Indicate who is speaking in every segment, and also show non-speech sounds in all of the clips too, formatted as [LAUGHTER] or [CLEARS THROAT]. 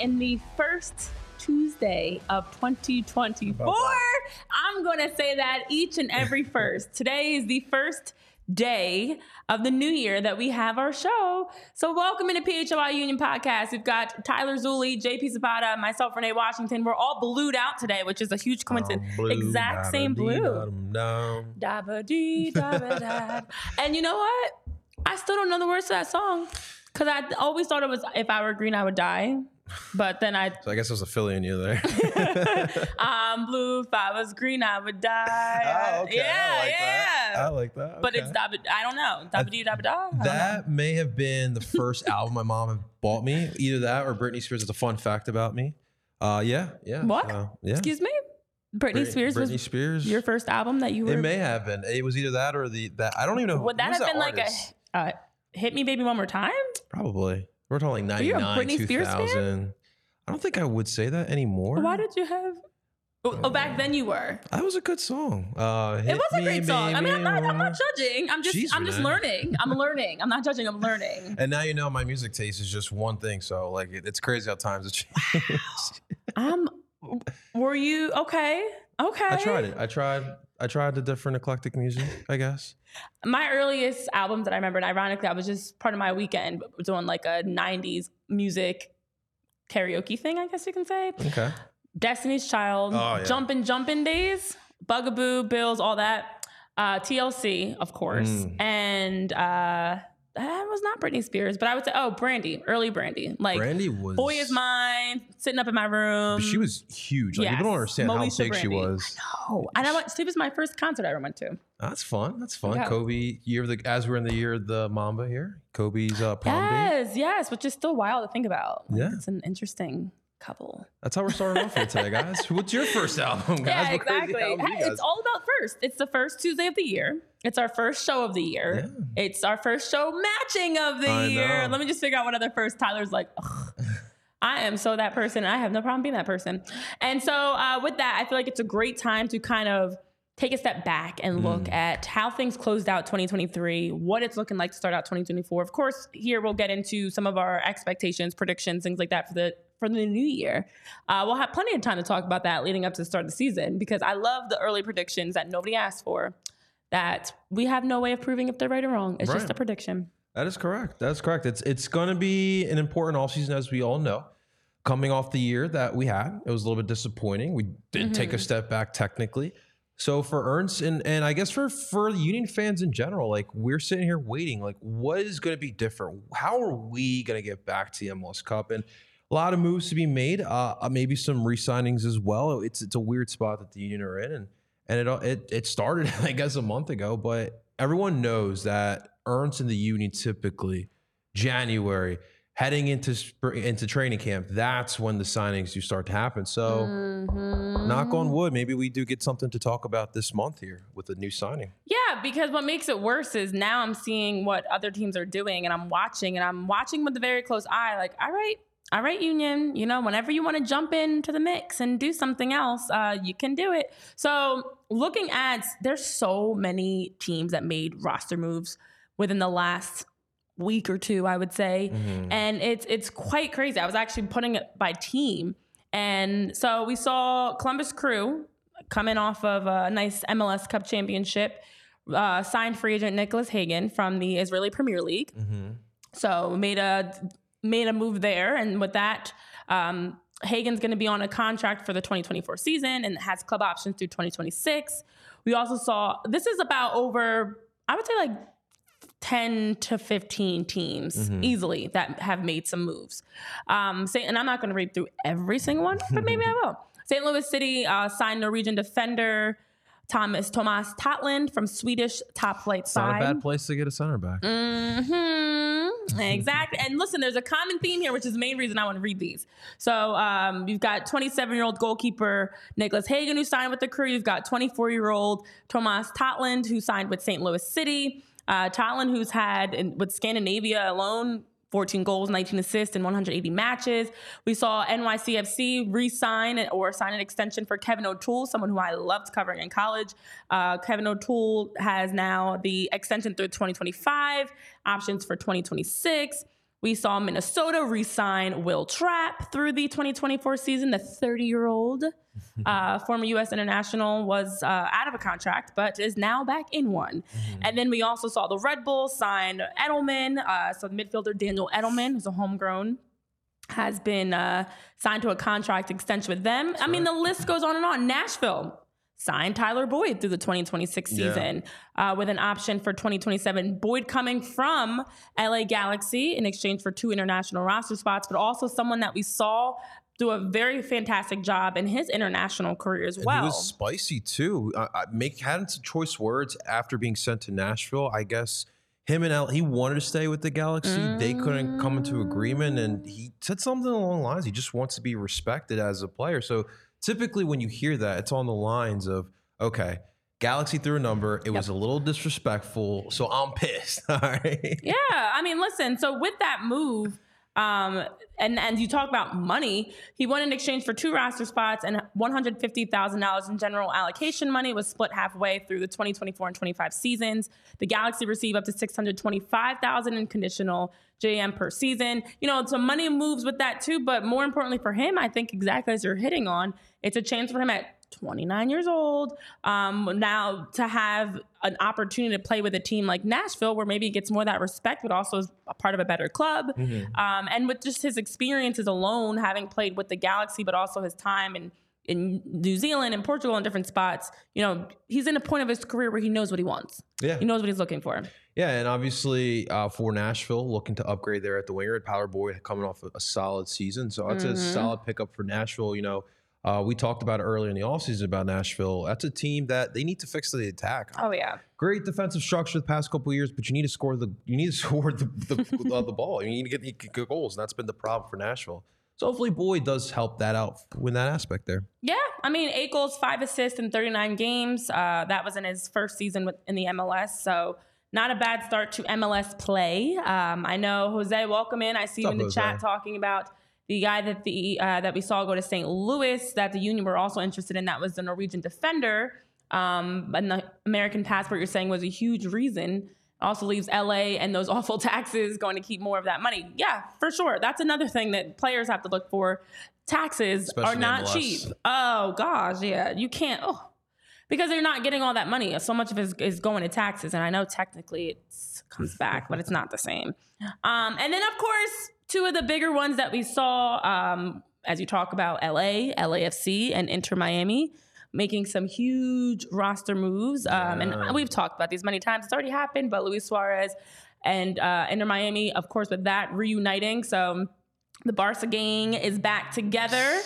Speaker 1: in the first Tuesday of 2024. I'm going to say that each and every [LAUGHS] first. Today is the first day of the new year that we have our show. So welcome into PHLY Union Podcast. We've got Tyler Zulli, JP Zapata, myself, Renee Washington. We're all blued out today, which is a huge coincidence. exact same blue. Da-ba-da. [LAUGHS] and you know what? I still don't know the words to that song because I always thought it was "If I Were Green, I Would Die." But then I,
Speaker 2: So I guess I was a Philly in you there. [LAUGHS]
Speaker 1: I'm blue. If I was green, I would die.
Speaker 2: Oh, okay.
Speaker 1: Yeah,
Speaker 2: I like
Speaker 1: yeah.
Speaker 2: That. I like that.
Speaker 1: But
Speaker 2: Okay.
Speaker 1: it's dabba. I don't know. Dabba dee dabba da.
Speaker 2: That may have been the first [LAUGHS] album my mom bought me. Either that or Britney Spears. It's a fun fact about me. Uh, yeah, yeah.
Speaker 1: What?
Speaker 2: so, yeah.
Speaker 1: Excuse me. Britney
Speaker 2: Brit-
Speaker 1: Spears
Speaker 2: Britney
Speaker 1: was
Speaker 2: Spears.
Speaker 1: your first album that you were.
Speaker 2: It may have been. It was either that or the that. I don't even know. who-
Speaker 1: would that
Speaker 2: who's
Speaker 1: have been like a uh, "Hit Me, Baby, One More Time"?
Speaker 2: Probably. We're talking like
Speaker 1: you a
Speaker 2: 99,
Speaker 1: Britney Spears fan?
Speaker 2: 2000. I don't think I would say that anymore.
Speaker 1: Why did you have? Oh, oh, back then you were.
Speaker 2: That was a good song. Uh,
Speaker 1: It was a great song. I mean, I'm not. I'm not judging. I'm just.
Speaker 2: Jeez,
Speaker 1: I'm just learning. I'm learning. I'm not judging. I'm [LAUGHS] learning.
Speaker 2: And now you know my music taste is just one thing. So like, it, it's crazy how times have changed.
Speaker 1: Um, were you okay? Okay.
Speaker 2: I tried it. I tried. I tried the different eclectic music. I guess.
Speaker 1: My earliest albums that I remember, and ironically, I was just part of my weekend doing like a '90s music karaoke thing. I guess you can say.
Speaker 2: Okay.
Speaker 1: Destiny's Child,
Speaker 2: Oh, yeah.
Speaker 1: Jumpin' Jumpin' Days, Bugaboo, Bills, all that. Uh, TLC, of course,
Speaker 2: Mm.
Speaker 1: and uh, that was not Britney Spears, but I would say, oh, Brandy, early Brandy, like
Speaker 2: Brandy was.
Speaker 1: Boy Is Mine, sitting up in my room.
Speaker 2: She was huge. Like people don't
Speaker 1: Yes,
Speaker 2: understand how
Speaker 1: Moesha
Speaker 2: big she
Speaker 1: Brandy.
Speaker 2: was.
Speaker 1: Oh, and I went. She was my first concert I ever went to.
Speaker 2: That's fun. That's fun.
Speaker 1: Yeah.
Speaker 2: Kobe, year of the as we're in the year of the Mamba here. Kobe's uh, prom date.
Speaker 1: Yes, yes, which is still wild to think about. Like,
Speaker 2: Yeah.
Speaker 1: it's an interesting couple.
Speaker 2: That's how we're starting off here today, guys. [LAUGHS] What's your first album, guys?
Speaker 1: Yeah,
Speaker 2: What
Speaker 1: exactly.
Speaker 2: album
Speaker 1: Hey,
Speaker 2: guys-
Speaker 1: it's all about first. It's the first Tuesday of the year. It's our first show of the year. It's our first show matching of the
Speaker 2: I
Speaker 1: year.
Speaker 2: know.
Speaker 1: Let me just figure out what other first Tyler's like. "Ugh, [LAUGHS] I am so that person. I have no problem being that person. And so uh, with that, I feel like it's a great time to kind of take a step back and look
Speaker 2: Mm.
Speaker 1: at how things closed out 2023, what it's looking like to start out 2024. Of course, here we'll get into some of our expectations, predictions, things like that for the for the new year. Uh, we'll have plenty of time to talk about that leading up to the start of the season because I love the early predictions that nobody asked for. That we have no way of proving if they're right or wrong. It's just a prediction.
Speaker 2: That is correct. That's correct. It's it's going to be an important offseason, as we all know. Coming off the year that we had, it was a little bit disappointing. We did take a step back technically. So for Ernst and and I guess for for the Union fans in general, like we're sitting here waiting, like what is going to be different? How are we going to get back to the MLS Cup? And a lot of moves to be made. Uh, uh, maybe some re-signings as well. It's it's a weird spot that the Union are in, and and it it it started [LAUGHS] I guess a month ago, but everyone knows that Ernst and the Union typically January heading into spring, into training camp. That's when the signings do start to happen. So
Speaker 1: Mm-hmm.
Speaker 2: knock on wood, maybe we do get something to talk about this month here with a new signing.
Speaker 1: Yeah, because what makes it worse is now I'm seeing what other teams are doing and I'm watching and I'm watching with a very close eye. Like, all right, all right, Union, you know, whenever you want to jump into the mix and do something else, uh, you can do it. So looking at, there's so many teams that made roster moves within the last week or two, I would say. And it's it's quite crazy. I was actually putting it by team. And so we saw Columbus Crew coming off of a nice MLS Cup championship, uh, signed free agent Nicholas Hagen from the Israeli Premier League. So made a made a move there, and with that, um, Hagen's going to be on a contract for the 2024 season and has club options through 2026. We also saw this is about over, I would say like 10 to 15 teams easily that have made some moves. Um, say, and I'm not going to read through every single one, but maybe [LAUGHS] I will. St. Louis City uh, signed Norwegian defender Thomas Thomas Totland from Swedish top flight
Speaker 2: It's not a bad place to get a center back.
Speaker 1: Mm-hmm. Exactly. and listen, there's a common theme here, which is the main reason I want to read these. So um, you've got 27 year old goalkeeper Nicholas Hagen, who signed with the crew. You've got 24 year old Tomas Totland, who signed with St. Louis City. Uh, Totland, who's had in, with Scandinavia alone 14 goals, 19 assists, and 180 matches. We saw NYCFC re-sign or sign an extension for Kevin O'Toole, someone who I loved covering in college. Uh, Kevin O'Toole has now the extension through 2025, options for 2026. We saw Minnesota re-sign Wil Trapp through the 2024 season. The 30-year-old [LAUGHS] uh, former U.S. international was uh, out of a contract, but is now back in one. Mm-hmm. And then we also saw the Red Bulls sign Edelman. Uh, so midfielder Daniel Edelman, who's a homegrown, has been uh, signed to a contract extension with them. I mean, the list goes on and on. Nashville signed Tyler Boyd through the 2026 season yeah. uh, with an option for 2027. Boyd coming from LA Galaxy in exchange for two international roster spots, but also someone that we saw do a very fantastic job in his international career as well.
Speaker 2: And he was spicy too. Uh, make had some choice words after being sent to Nashville. I guess him and L, he wanted to stay with the Galaxy. Mm. They couldn't come into agreement, and he said something along the lines. He just wants to be respected as a player. So typically when you hear that, it's on the lines of, okay, Galaxy threw a number. It yep. was a little disrespectful, so I'm pissed. [LAUGHS] All right.
Speaker 1: Yeah, I mean, listen. So with that move, um, and and you talk about money. He won in exchange for two roster spots and one hundred fifty thousand dollars in general allocation money was split halfway through the twenty twenty four and twenty five seasons. The Galaxy receive up to six hundred twenty five thousand in conditional JM per season. You know, so money moves with that too, but more importantly for him, I think exactly as you're hitting on, it's a chance for him at 29 years old um, now to have an opportunity to play with a team like Nashville, where maybe he gets more of that respect, but also is a part of a better club. Mm-hmm. Um, and with just his experiences alone, having played with the Galaxy, but also his time in in New Zealand and Portugal and different spots, you know, he's in a point of his career where he knows what he wants. Yeah, he knows what he's looking for.
Speaker 2: Yeah, and obviously uh, for Nashville, looking to upgrade there at the winger, Power Boy coming off a, a solid season, so that's mm-hmm. a solid pickup for Nashville. You know uh, we talked about it earlier in the offseason about Nashville. That's a team that they need to fix the attack.
Speaker 1: Oh yeah,
Speaker 2: great defensive structure the past couple years, but you need to score the you need to [LAUGHS] score the the, uh, the ball. You need to get, get goals, and that's been the problem for Nashville. So hopefully Boyd does help that out in that aspect there.
Speaker 1: Yeah, I mean eight goals, five assists in 39 games. Uh, that was in his first season with, in the MLS. So not a bad start to MLS play. Um, I know Jose, welcome in. I see What's you in the Jose? chat talking about the guy that the uh, that we saw go to St. Louis that the Union were also interested in that was the Norwegian defender. Um, and the American passport you're saying was a huge reason. Also leaves LA and those [LAUGHS] awful taxes going to keep more of that money. Yeah, for sure. That's another thing that players have to look for. Taxes Especially are not cheap. Oh gosh, yeah. You can't. Oh, because they're not getting all that money. So much of it is, is going to taxes, and I know technically it comes back, but it's not the same. Um, and then of course two of the bigger ones that we saw, um, as you talk about LA, LAFC, and Inter Miami, making some huge roster moves. Um, yeah. And we've talked about these many times. It's already happened, but Luis Suarez and uh, Inter Miami, of course, with that reuniting. So the Barca gang is back together.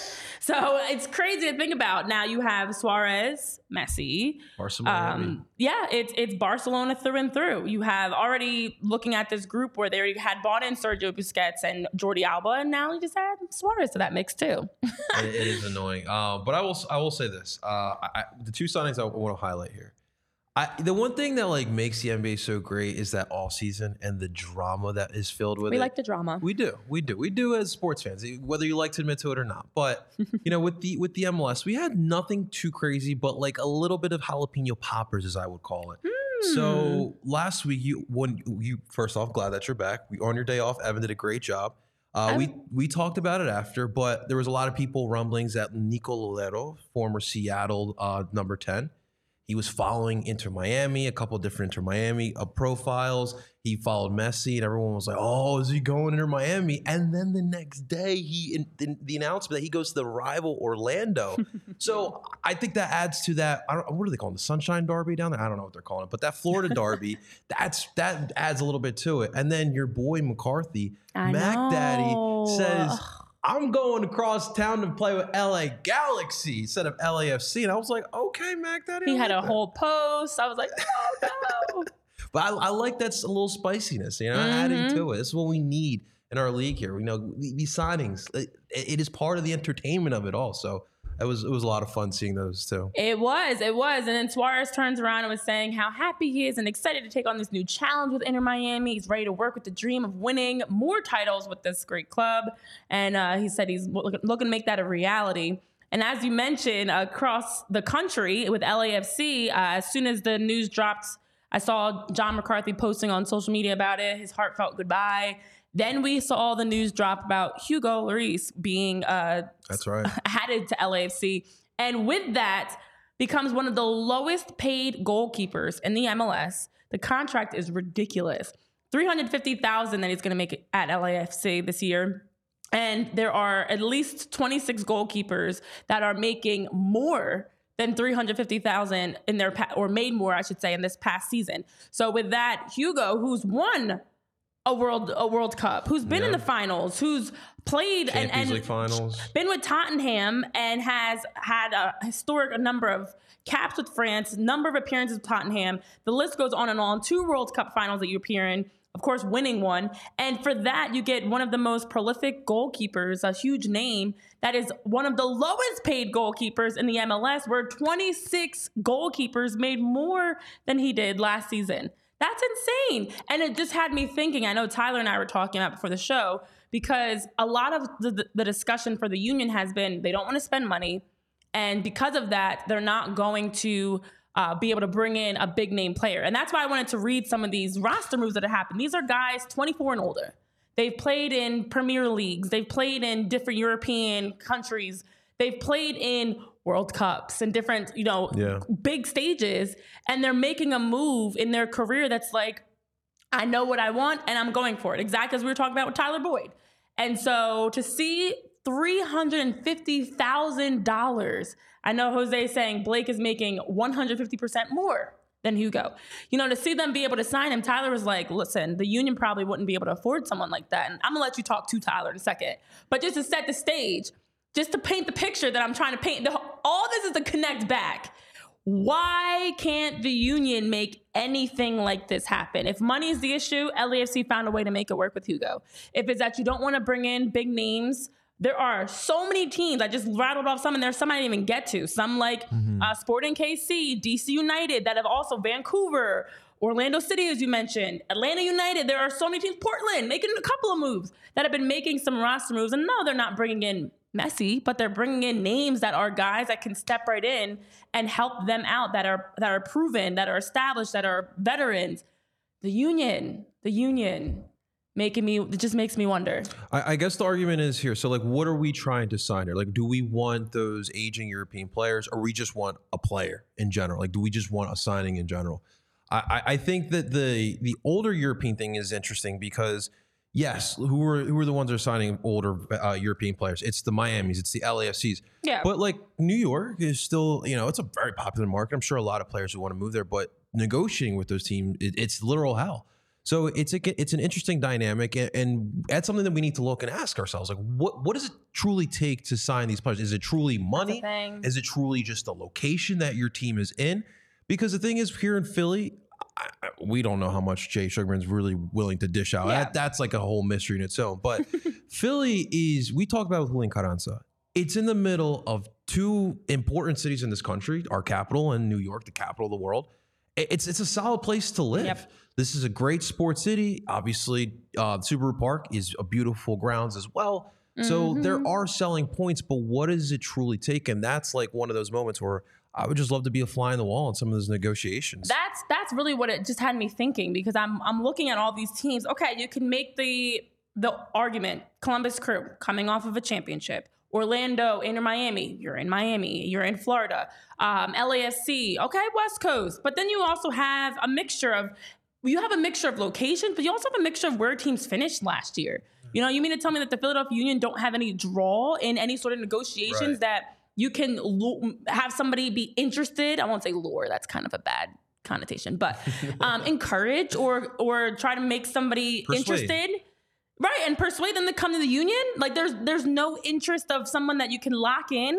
Speaker 1: So it's crazy to think about. Now you have Suarez, Messi.
Speaker 2: Barcelona. Um,
Speaker 1: yeah, it's it's Barcelona through and through. You have already looking at this group where they already had bought in Sergio Busquets and Jordi Alba, and now you just add Suarez to that mix too.
Speaker 2: it, it is [LAUGHS] annoying, uh, but I will I will say this: uh, I, the two signings I want to highlight here. I, the one thing that like makes the NBA so great is that all season and the drama that is filled with
Speaker 1: we
Speaker 2: it.
Speaker 1: We like the drama.
Speaker 2: We do. We do. We do as sports fans, whether you like to admit to it or not. But [LAUGHS] you know, with the with the MLS, we had nothing too crazy, but like a little bit of jalapeno poppers, as I would call it. Mm. So last week, you when you first off, glad that you're back. We on your day off. Evan did a great job. Uh, we we talked about it after, but there was a lot of people rumblings that Nico Lodeiro, former Seattle uh, number ten he was following Inter Miami, a couple different Inter Miami uh, profiles. He followed Messi, and everyone was like, "Oh, is he going Inter Miami?" And then the next day, he in, in the announcement that he goes to the rival Orlando. [LAUGHS] so I think that adds to that. I don't, what are they calling the Sunshine Derby down there? I don't know what they're calling it, but that Florida [LAUGHS] Derby, that's that adds a little bit to it. And then your boy McCarthy, I Mac know. Daddy, says. I'm going across town to play with LA Galaxy instead of LAFC. And I was like, okay, Mac, that
Speaker 1: He had a that. whole post. I was like, oh no. [LAUGHS]
Speaker 2: but I, I, like that a little spiciness, you know, mm-hmm. adding to it. This is what we need in our league here. We know these signings, it, it is part of the entertainment of it all. So it was it was a lot of fun seeing those too.
Speaker 1: It was, it was. And then Suarez turns around and was saying how happy he is and excited to take on this new challenge with Inter Miami. He's ready to work with the dream of winning more titles with this great club. And uh, he said he's looking, looking to make that a reality. And as you mentioned, across the country with LAFC, uh, as soon as the news dropped, I saw John McCarthy posting on social media about it, his heartfelt goodbye. Then we saw the news drop about Hugo Lloris being uh,
Speaker 2: That's right. [LAUGHS]
Speaker 1: added to LAFC. And with that, becomes one of the lowest paid goalkeepers in the MLS. The contract is ridiculous. 350,000 that he's going to make at LAFC this year. And there are at least 26 goalkeepers that are making more than 350,000 in their pa- or made more I should say in this past season. So with that, Hugo who's won a world a World Cup, who's been in the finals, who's played and,
Speaker 2: Champions
Speaker 1: and
Speaker 2: League finals.
Speaker 1: been with Tottenham and has had a historic number of caps with France, number of appearances with Tottenham. The list goes on and on. Two World Cup finals that you appear in, of course, winning one. And for that, you get one of the most prolific goalkeepers, a huge name that is one of the lowest paid goalkeepers in the MLS, where 26 goalkeepers made more than he did last season. That's insane. And it just had me thinking. I know Tyler and I were talking about before the show because a lot of the, the discussion for the union has been they don't want to spend money. And because of that, they're not going to uh, be able to bring in a big name player. And that's why I wanted to read some of these roster moves that have happened. These are guys 24 and older. They've played in Premier Leagues, they've played in different European countries, they've played in World Cups and different, you know,
Speaker 2: Yeah.
Speaker 1: big stages. And they're making a move in their career that's like, I know what I want and I'm going for it. Exactly as we were talking about with Tyler Boyd. And so to see $350,000, I know Jose saying Blake is making 150% more than Hugo. You know, to see them be able to sign him, Tyler was like, listen, the union probably wouldn't be able to afford someone like that. And I'm gonna let you talk to Tyler in a second. But just to set the stage, just to paint the picture that I'm trying to paint, the, all this is to connect back. Why can't the union make anything like this happen? If money is the issue, LAFC found a way to make it work with Hugo. If it's that you don't want to bring in big names, there are so many teams. I just rattled off some, and there's some I didn't even get to. Some like uh, Sporting KC, DC United, that have also Vancouver, Orlando City, as you mentioned, Atlanta United. There are so many teams. Portland making a couple of moves that have been making some roster moves. And no, they're not bringing in Messi, but they're bringing in names that are guys that can step right in and help them out that are that are proven, that are established, that are veterans. The union, the union, making me it just makes me wonder.
Speaker 2: I, I guess the argument is here. So, like, what are we trying to sign here? Like, do we want those aging European players, or we just want a player in general? Like, do we just want a signing in general? I, I think that the the older European thing is interesting because yes, who are who are the ones that are signing older uh, European players? It's the Miami's, it's the LAFC's.
Speaker 1: Yeah.
Speaker 2: But like New York is still, you know, it's a very popular market. I'm sure a lot of players who want to move there, but negotiating with those teams, it, it's literal hell. So it's a, it's an interesting dynamic, and, and that's something that we need to look and ask ourselves: like, what what does it truly take to sign these players? Is it truly money? Is it truly just the location that your team is in? Because the thing is, here in Philly, I, we don't know how much Jay Sugarman's really willing to dish out.
Speaker 1: Yeah.
Speaker 2: That, that's like a whole mystery in its own. But [LAUGHS] Philly is, we talked about with Julian Carranza. It's in the middle of two important cities in this country, our capital and New York, the capital of the world. It's it's a solid place to live.
Speaker 1: Yep.
Speaker 2: This is a great sports city. Obviously, uh, Subaru Park is a beautiful grounds as well. So there are selling points, but what does it truly take? And that's like one of those moments where I would just love to be a fly in the wall in some of those negotiations.
Speaker 1: That's that's really what it just had me thinking because I'm I'm looking at all these teams. Okay, you can make the the argument Columbus Crew coming off of a championship. Orlando, Inter Miami, you're in Miami, you're in Florida, um, LAFC, okay, West Coast. But then you also have a mixture of you have a mixture of locations, but you also have a mixture of where teams finished last year. You know, you mean to tell me that the Philadelphia Union don't have any draw in any sort of negotiations
Speaker 2: Right.
Speaker 1: that you can have somebody be interested? I won't say lure, that's kind of a bad connotation, but [LAUGHS] um, encourage or or try to make somebody
Speaker 2: Persuade.
Speaker 1: interested. Right, and persuade them to come to the union. Like there's there's no interest of someone that you can lock in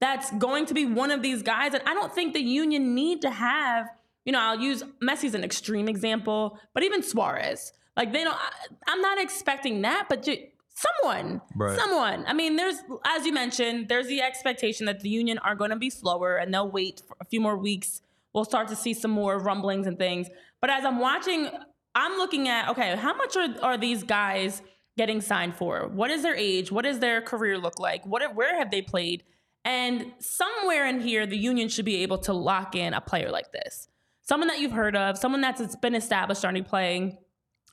Speaker 1: that's going to be one of these guys. And I don't think the union need to have, you know, I'll use Messi's an extreme example, but even Suarez. Like they don't I, I'm not expecting that, but ju- someone,
Speaker 2: Right.
Speaker 1: someone. I mean, there's as you mentioned, there's the expectation that the union are going to be slower and they'll wait for a few more weeks. We'll start to see some more rumblings and things. But as I'm watching, I'm looking at okay, how much are are these guys getting signed for? What is their age? What does their career look like? What where have they played? And somewhere in here, the union should be able to lock in a player like this. Someone that you've heard of, someone that's been established already playing.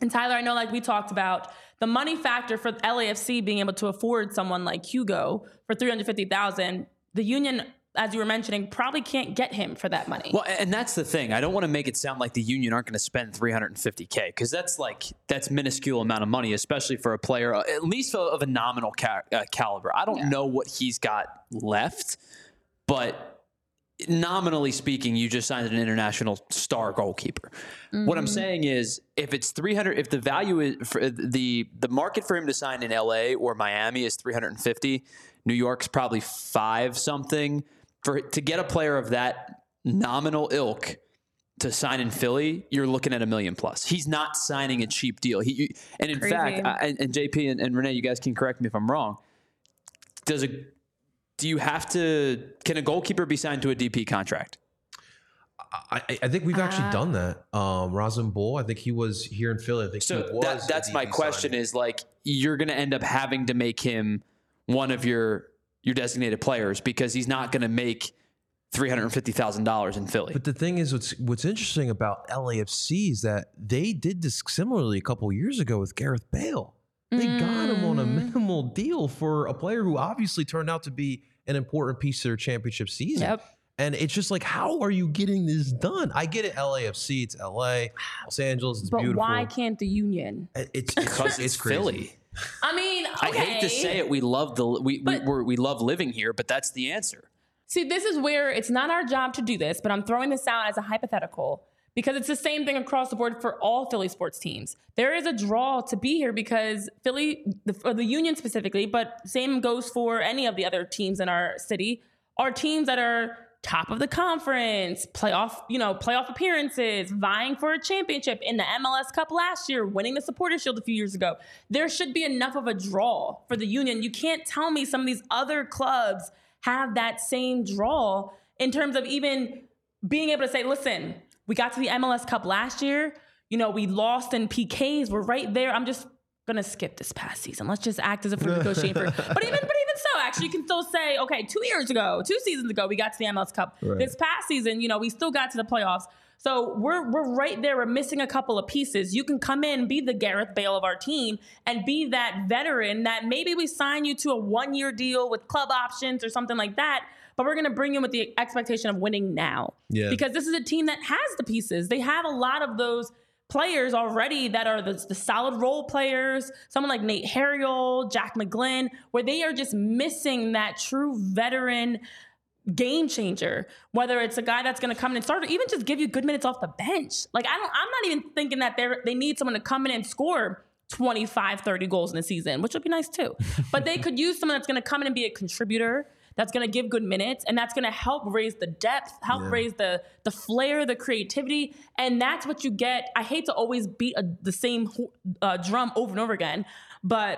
Speaker 1: And Tyler, I know like we talked about the money factor for LAFC being able to afford someone like Hugo for 350,000. The union as you were mentioning probably can't get him for that money.
Speaker 3: Well, and that's the thing. I don't want to make it sound like the union aren't going to spend 350k because that's like that's minuscule amount of money, especially for a player uh, at least of a nominal ca- uh, caliber. I don't
Speaker 1: Yeah.
Speaker 3: know what he's got left, but nominally speaking, you just signed an international star goalkeeper. What I'm mm-hmm. saying is, if it's 300, if the value is for uh, the the market for him to sign in LA or Miami is 350, New York's probably five something. For to get a player of that nominal ilk to sign in Philly, you're looking at a million plus. He's not signing a cheap deal. He you- and in
Speaker 1: Crazy.
Speaker 3: fact, I, and, and JP and, and Renee, you guys can correct me if I'm wrong. Does a do you have to? Can a goalkeeper be signed to a DP contract?
Speaker 2: I, I think we've actually
Speaker 1: Uh,
Speaker 2: done that. Um, Rais M'Bolhi, I think he was here in Philly. I think
Speaker 3: So
Speaker 2: he was
Speaker 3: that, that's my question:
Speaker 2: signing.
Speaker 3: is like you're going to end up having to make him one of your your designated players because he's not going to make three hundred and fifty thousand dollars in Philly.
Speaker 2: But the thing is, what's what's interesting about LAFC is that they did this similarly a couple years ago with Gareth Bale. They got him on a
Speaker 1: Mm.
Speaker 2: minimal deal for a player who obviously turned out to be an important piece of their championship season.
Speaker 1: Yep.
Speaker 2: And it's just like, how are you getting this done? I get it, LAFC, it's LA, Los Angeles, it's
Speaker 1: But
Speaker 2: beautiful.
Speaker 1: why can't the union?
Speaker 2: Uh, it's
Speaker 3: because [LAUGHS] it's,
Speaker 2: crazy.
Speaker 3: Philly.
Speaker 1: I mean, okay.
Speaker 3: I hate to say it, we love the we we,
Speaker 1: But-
Speaker 3: we're, we love living here, but that's the answer.
Speaker 1: See, this is where it's not our job to do this, but I'm throwing this out as a hypothetical because it's the same thing across the board for all Philly sports teams. There is a draw to be here because Philly, the, the Union specifically, but same goes for any of the other teams in our city, are teams that are top of the conference, playoff, you know, playoff appearances, vying for a championship in the MLS Cup last year, winning the Supporter Shield a few years ago. There should be enough of a draw for the Union. You can't tell me some of these other clubs have that same draw in terms of even being able to say, listen, we got to the MLS Cup last year. You know, we lost in PKs. We're right there. I'm just gonna skip this past season. Let's just act as if we're negotiating for. [LAUGHS] But even, but even so, actually, you can still say, okay, two years ago, two seasons ago, we got to the MLS Cup.
Speaker 2: Right.
Speaker 1: This past season, you know, we still got to the playoffs. So we're we're right there. We're missing a couple of pieces. You can come in, be the Gareth Bale of our team, and be that veteran that maybe we sign you to a one year deal with club options or something like that. But we're gonna bring you with the expectation of winning now.
Speaker 2: Yeah.
Speaker 1: Because this is a team that has the pieces. They have a lot of those players already that are the, the solid role players, someone like Nate Harriel, Jack McGlynn, where they are just missing that true veteran game changer. Whether it's a guy that's going to come in and start, or even just give you good minutes off the bench. Like I don't, I'm not even thinking that they they need someone to come in and score 25, 30 goals in a season, which would be nice too. [LAUGHS] But they could use someone that's going to come in and be a contributor. That's going to give good minutes, and that's going to help raise the depth, help
Speaker 2: Yeah.
Speaker 1: raise the the flair, the creativity, and that's what you get. I hate to always beat a, the same uh, drum over and over again, but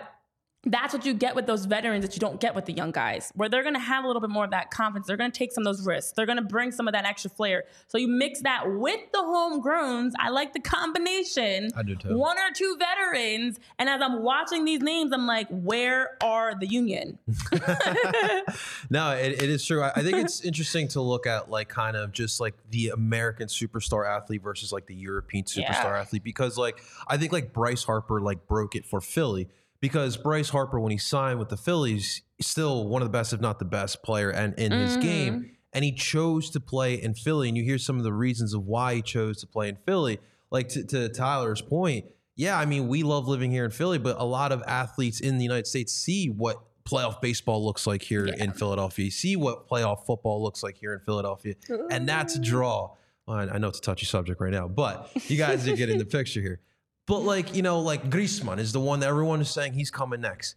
Speaker 1: that's what you get with those veterans that you don't get with the young guys, where they're going to have a little bit more of that confidence. They're going to take some of those risks. They're going to bring some of that extra flair. So you mix that with the homegrowns. I like the combination.
Speaker 2: I do too.
Speaker 1: One or two veterans, and as I'm watching these names, I'm like, where are the union? [LAUGHS] [LAUGHS]
Speaker 2: no, it, it is true. I, I think it's interesting to look at like kind of just like the American superstar athlete versus like the European superstar
Speaker 1: Yeah.
Speaker 2: athlete because like I think like Bryce Harper like broke it for Philly because Bryce Harper when he signed with the Phillies still one of the best if not the best player and in his
Speaker 1: Mhm.
Speaker 2: game. And he chose to play in Philly. And you hear some of the reasons of why he chose to play in Philly. Like to, to Tyler's point yeah I mean we love living here in Philly but a lot of athletes in the United States see what playoff baseball looks like here
Speaker 1: Yeah.
Speaker 2: in Philadelphia. See what playoff football looks like here in Philadelphia. And that's a draw. I know it's a touchy subject right now but you guys are getting the picture here but like you know like Griezmann is the one that everyone is saying he's coming next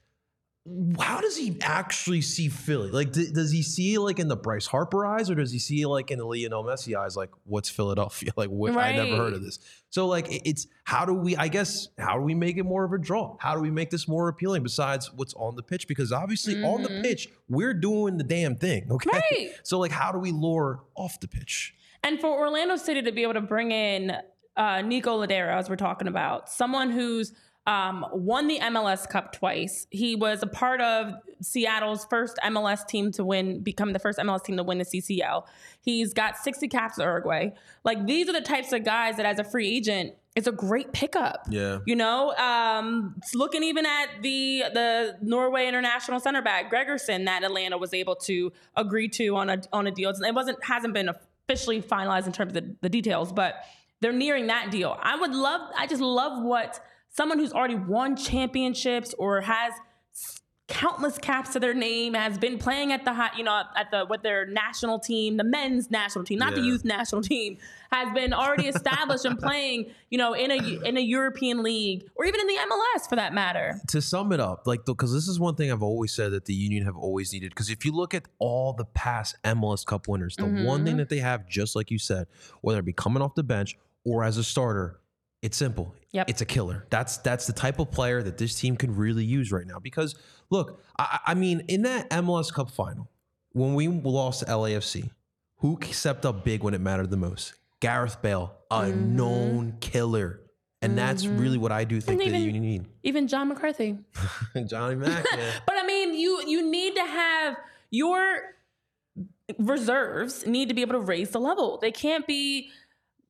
Speaker 2: how does he actually see Philly? Like, d- does he see like in the Bryce Harper eyes, or does he see like in the Lionel Messi eyes? Like, what's Philadelphia? [LAUGHS] Like, what, I never heard of this. So, like, it- it's how do we? I guess how do we make it more of a draw? How do we make this more appealing besides what's on the pitch? Because obviously, on the
Speaker 1: Mhm.
Speaker 2: pitch, we're doing the damn thing. [LAUGHS] Okay.
Speaker 1: Right.
Speaker 2: So, like, how do we lure off the pitch?
Speaker 1: And for Orlando City to be able to bring in uh, Nico Lodeiro, as we're talking about, someone who's um, won the MLS Cup twice. He was a part of Seattle's first MLS team to win, become the first MLS team to win the CCL. He's got 60 caps at Uruguay. Like these are the types of guys that, as a free agent, it's a great pickup.
Speaker 2: Yeah.
Speaker 1: You know, um, looking even at the the Norway international center back Gregersen that Atlanta was able to agree to on a on a deal. It wasn't hasn't been officially finalized in terms of the, the details, but they're nearing that deal. I would love. I just love what someone who's already won championships or has countless caps to their name has been playing at the high, you know at the with their national team the men's national team not the youth national team has been already established and playing you know in a in a European league or even in the MLS for that matter
Speaker 2: to sum it up, like because this is one thing I've always said that the Union have always needed. Because if you look at all the past MLS Cup winners, the one thing mm-hmm. that they have, just like you said, whether it be coming off the bench or as a starter, it's simple.
Speaker 1: Yep.
Speaker 2: It's a killer. That's that's the type of player that this team can really use right now. Because look, I, I mean, in that MLS Cup final, when we lost to LAFC, who stepped up big when it mattered the most? Gareth Bale, a
Speaker 1: Mhm.
Speaker 2: known killer. And that's
Speaker 1: Mhm.
Speaker 2: really what I do think
Speaker 1: And
Speaker 2: that
Speaker 1: even-
Speaker 2: Union need.
Speaker 1: even John McCarthy [LAUGHS]
Speaker 2: Johnny Mac. Yeah. [LAUGHS]
Speaker 1: but I mean you you need to have your reserves need to be able to raise the level they can't be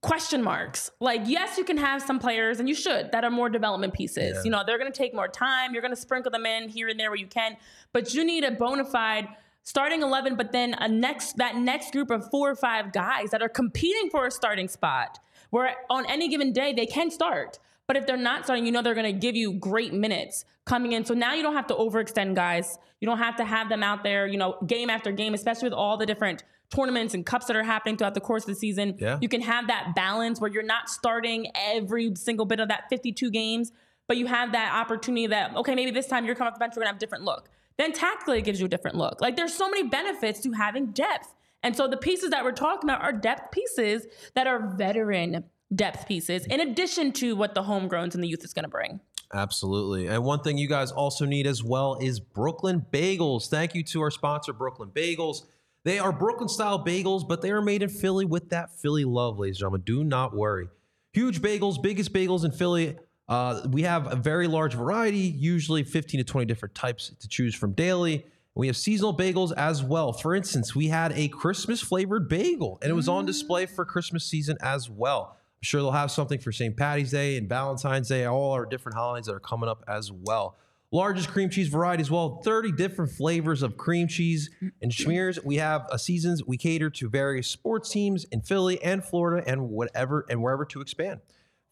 Speaker 1: question marks. Like yes you can have some players and you should that are more development pieces.
Speaker 2: Yeah.
Speaker 1: you know they're going to take more time you're going to sprinkle them in here and there where you can but you need a bona fide starting 11 but then a next that next group of four or five guys that are competing for a starting spot where on any given day they can start but if they're not starting you know they're going to give you great minutes coming in. So now you don't have to overextend guys. You don't have to have them out there you know game after game especially with all the different tournaments and cups that are happening throughout the course of the season.
Speaker 2: Yeah.
Speaker 1: you can have that balance where you're not starting every single bit of that 52 games but you have that opportunity that okay maybe this time you're coming off the bench we're going to have a different look. Then tactically it gives you a different look. Like there's so many benefits to having depth. And so the pieces that we're talking about are depth pieces that are veteran depth pieces in addition to what the homegrowns and the youth is going to bring
Speaker 2: Absolutely. And one thing you guys also need as well is Brooklyn Bagels. Thank you to our sponsor, Brooklyn Bagels. They are Brooklyn style bagels, but they are made in Philly with that Philly love, ladies and gentlemen. Do not worry. Huge bagels, biggest bagels in Philly. Uh, we have a very large variety, usually 15 to 20 different types to choose from daily. We have seasonal bagels as well. For instance, we had a Christmas flavored bagel, and it was on display for Christmas season as well. I'm sure they'll have something for St. Patty's Day and Valentine's Day, all our different holidays that are coming up as well. Largest cream cheese variety as well, 30 different flavors of cream cheese and schmears. We have a seasons we cater to various sports teams in Philly and Florida and whatever and wherever to expand.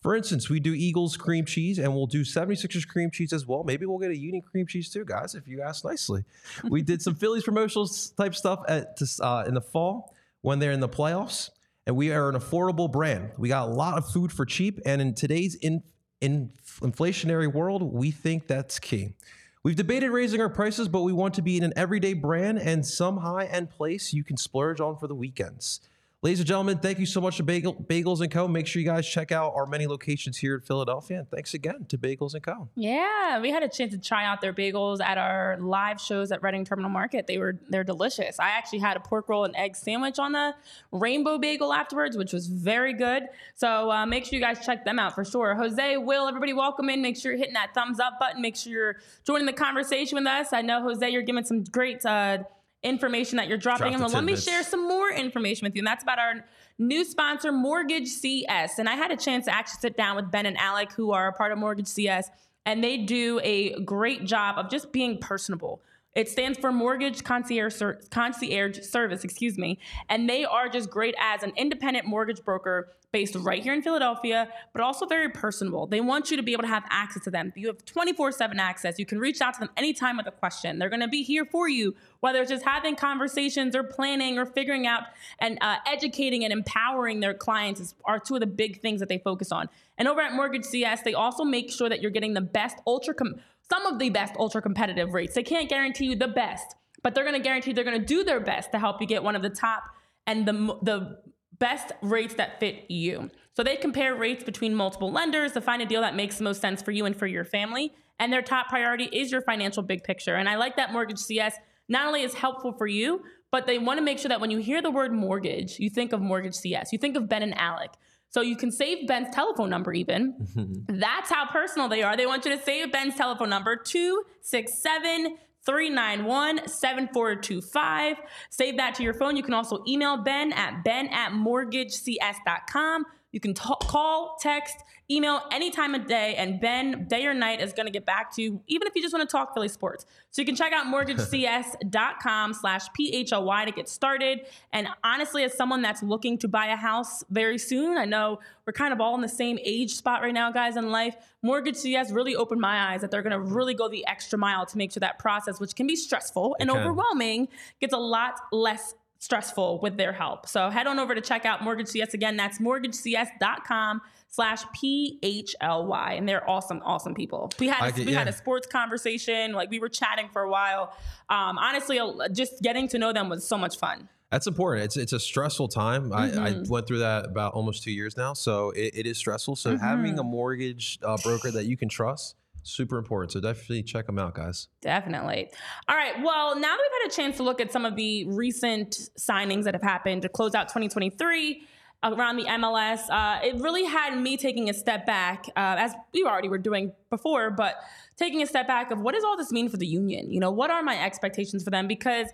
Speaker 2: For instance, we do Eagles cream cheese and we'll do 76ers cream cheese as well. Maybe we'll get a Union cream cheese too, guys, if you ask nicely. We did some Phillies promotional type stuff at, uh, in the fall when they're in the playoffs. And we are an affordable brand. We got a lot of food for cheap. And in today's in, in inflationary world, we think that's key. We've debated raising our prices, but we want to be in an everyday brand and some high end place you can splurge on for the weekends. Ladies and gentlemen, thank you so much to Bagel, Bagels and Co. Make sure you guys check out our many locations here in Philadelphia. And thanks again to Bagels and Co.
Speaker 1: Yeah, we had a chance to try out their bagels at our live shows at Reading Terminal Market. They were they're delicious. I actually had a pork roll and egg sandwich on the rainbow bagel afterwards, which was very good. So uh, make sure you guys check them out for sure. Jose, Will, everybody, welcome in. Make sure you're hitting that thumbs up button. Make sure you're joining the conversation with us. I know Jose, you're giving some great. Uh, information that you're dropping
Speaker 2: Drop
Speaker 1: in. let me share some more information with you. And that's about our new sponsor, Mortgage CS. And I had a chance to actually sit down with Ben and Alec, who are a part of Mortgage CS, and they do a great job of just being personable. It stands for Mortgage Concierge, Ser- Concierge Service, excuse me. And they are just great as an independent mortgage broker, based right here in Philadelphia, but also very personable. They want you to be able to have access to them. You have 24 7 access. You can reach out to them anytime with a question. They're going to be here for you, whether it's just having conversations or planning or figuring out and uh, educating and empowering their clients is, are two of the big things that they focus on. And over at Mortgage CS, they also make sure that you're getting the best ultra, com- some of the best ultra competitive rates. They can't guarantee you the best, but they're going to guarantee they're going to do their best to help you get one of the top and the the best rates that fit you. So they compare rates between multiple lenders to find a deal that makes the most sense for you and for your family. And their top priority is your financial big picture. And I like that Mortgage CS not only is helpful for you, but they want to make sure that when you hear the word mortgage, you think of Mortgage CS. You think of Ben and Alec. So you can save Ben's telephone number even. [LAUGHS] That's how personal they are. They want you to save Ben's telephone number 267 391 7425. Save that to your phone. You can also email Ben at ben at mortgagecs.com. You can t- call, text, email any time of day, and Ben, day or night, is going to get back to you, even if you just want to talk Philly sports. So you can check out mortgagecs.com [LAUGHS] slash PHLY to get started. And honestly, as someone that's looking to buy a house very soon, I know we're kind of all in the same age spot right now, guys, in life. Mortgage CS really opened my eyes that they're going to really go the extra mile to make sure that process, which can be stressful and overwhelming, gets a lot less stressful with their help. So head on over to check out Mortgage CS again. That's mortgagecs.com slash P-H-L-Y. And they're awesome, awesome people. We had, a, we had a sports conversation. Like we were chatting for a while. Um, honestly, just getting to know them was so much fun.
Speaker 2: That's important. It's it's a stressful time. I, I
Speaker 1: Mm-hmm.
Speaker 2: went through that about almost two years now, so it, it is stressful. So
Speaker 1: Mm-hmm.
Speaker 2: having a mortgage uh, broker that you can trust super important. So definitely check them out, guys.
Speaker 1: Definitely. All right. Well, now that we've had a chance to look at some of the recent signings that have happened to close out 2023 around the MLS, uh, it really had me taking a step back, uh, as we already were doing before, but taking a step back of what does all this mean for the union? You know, what are my expectations for them? Because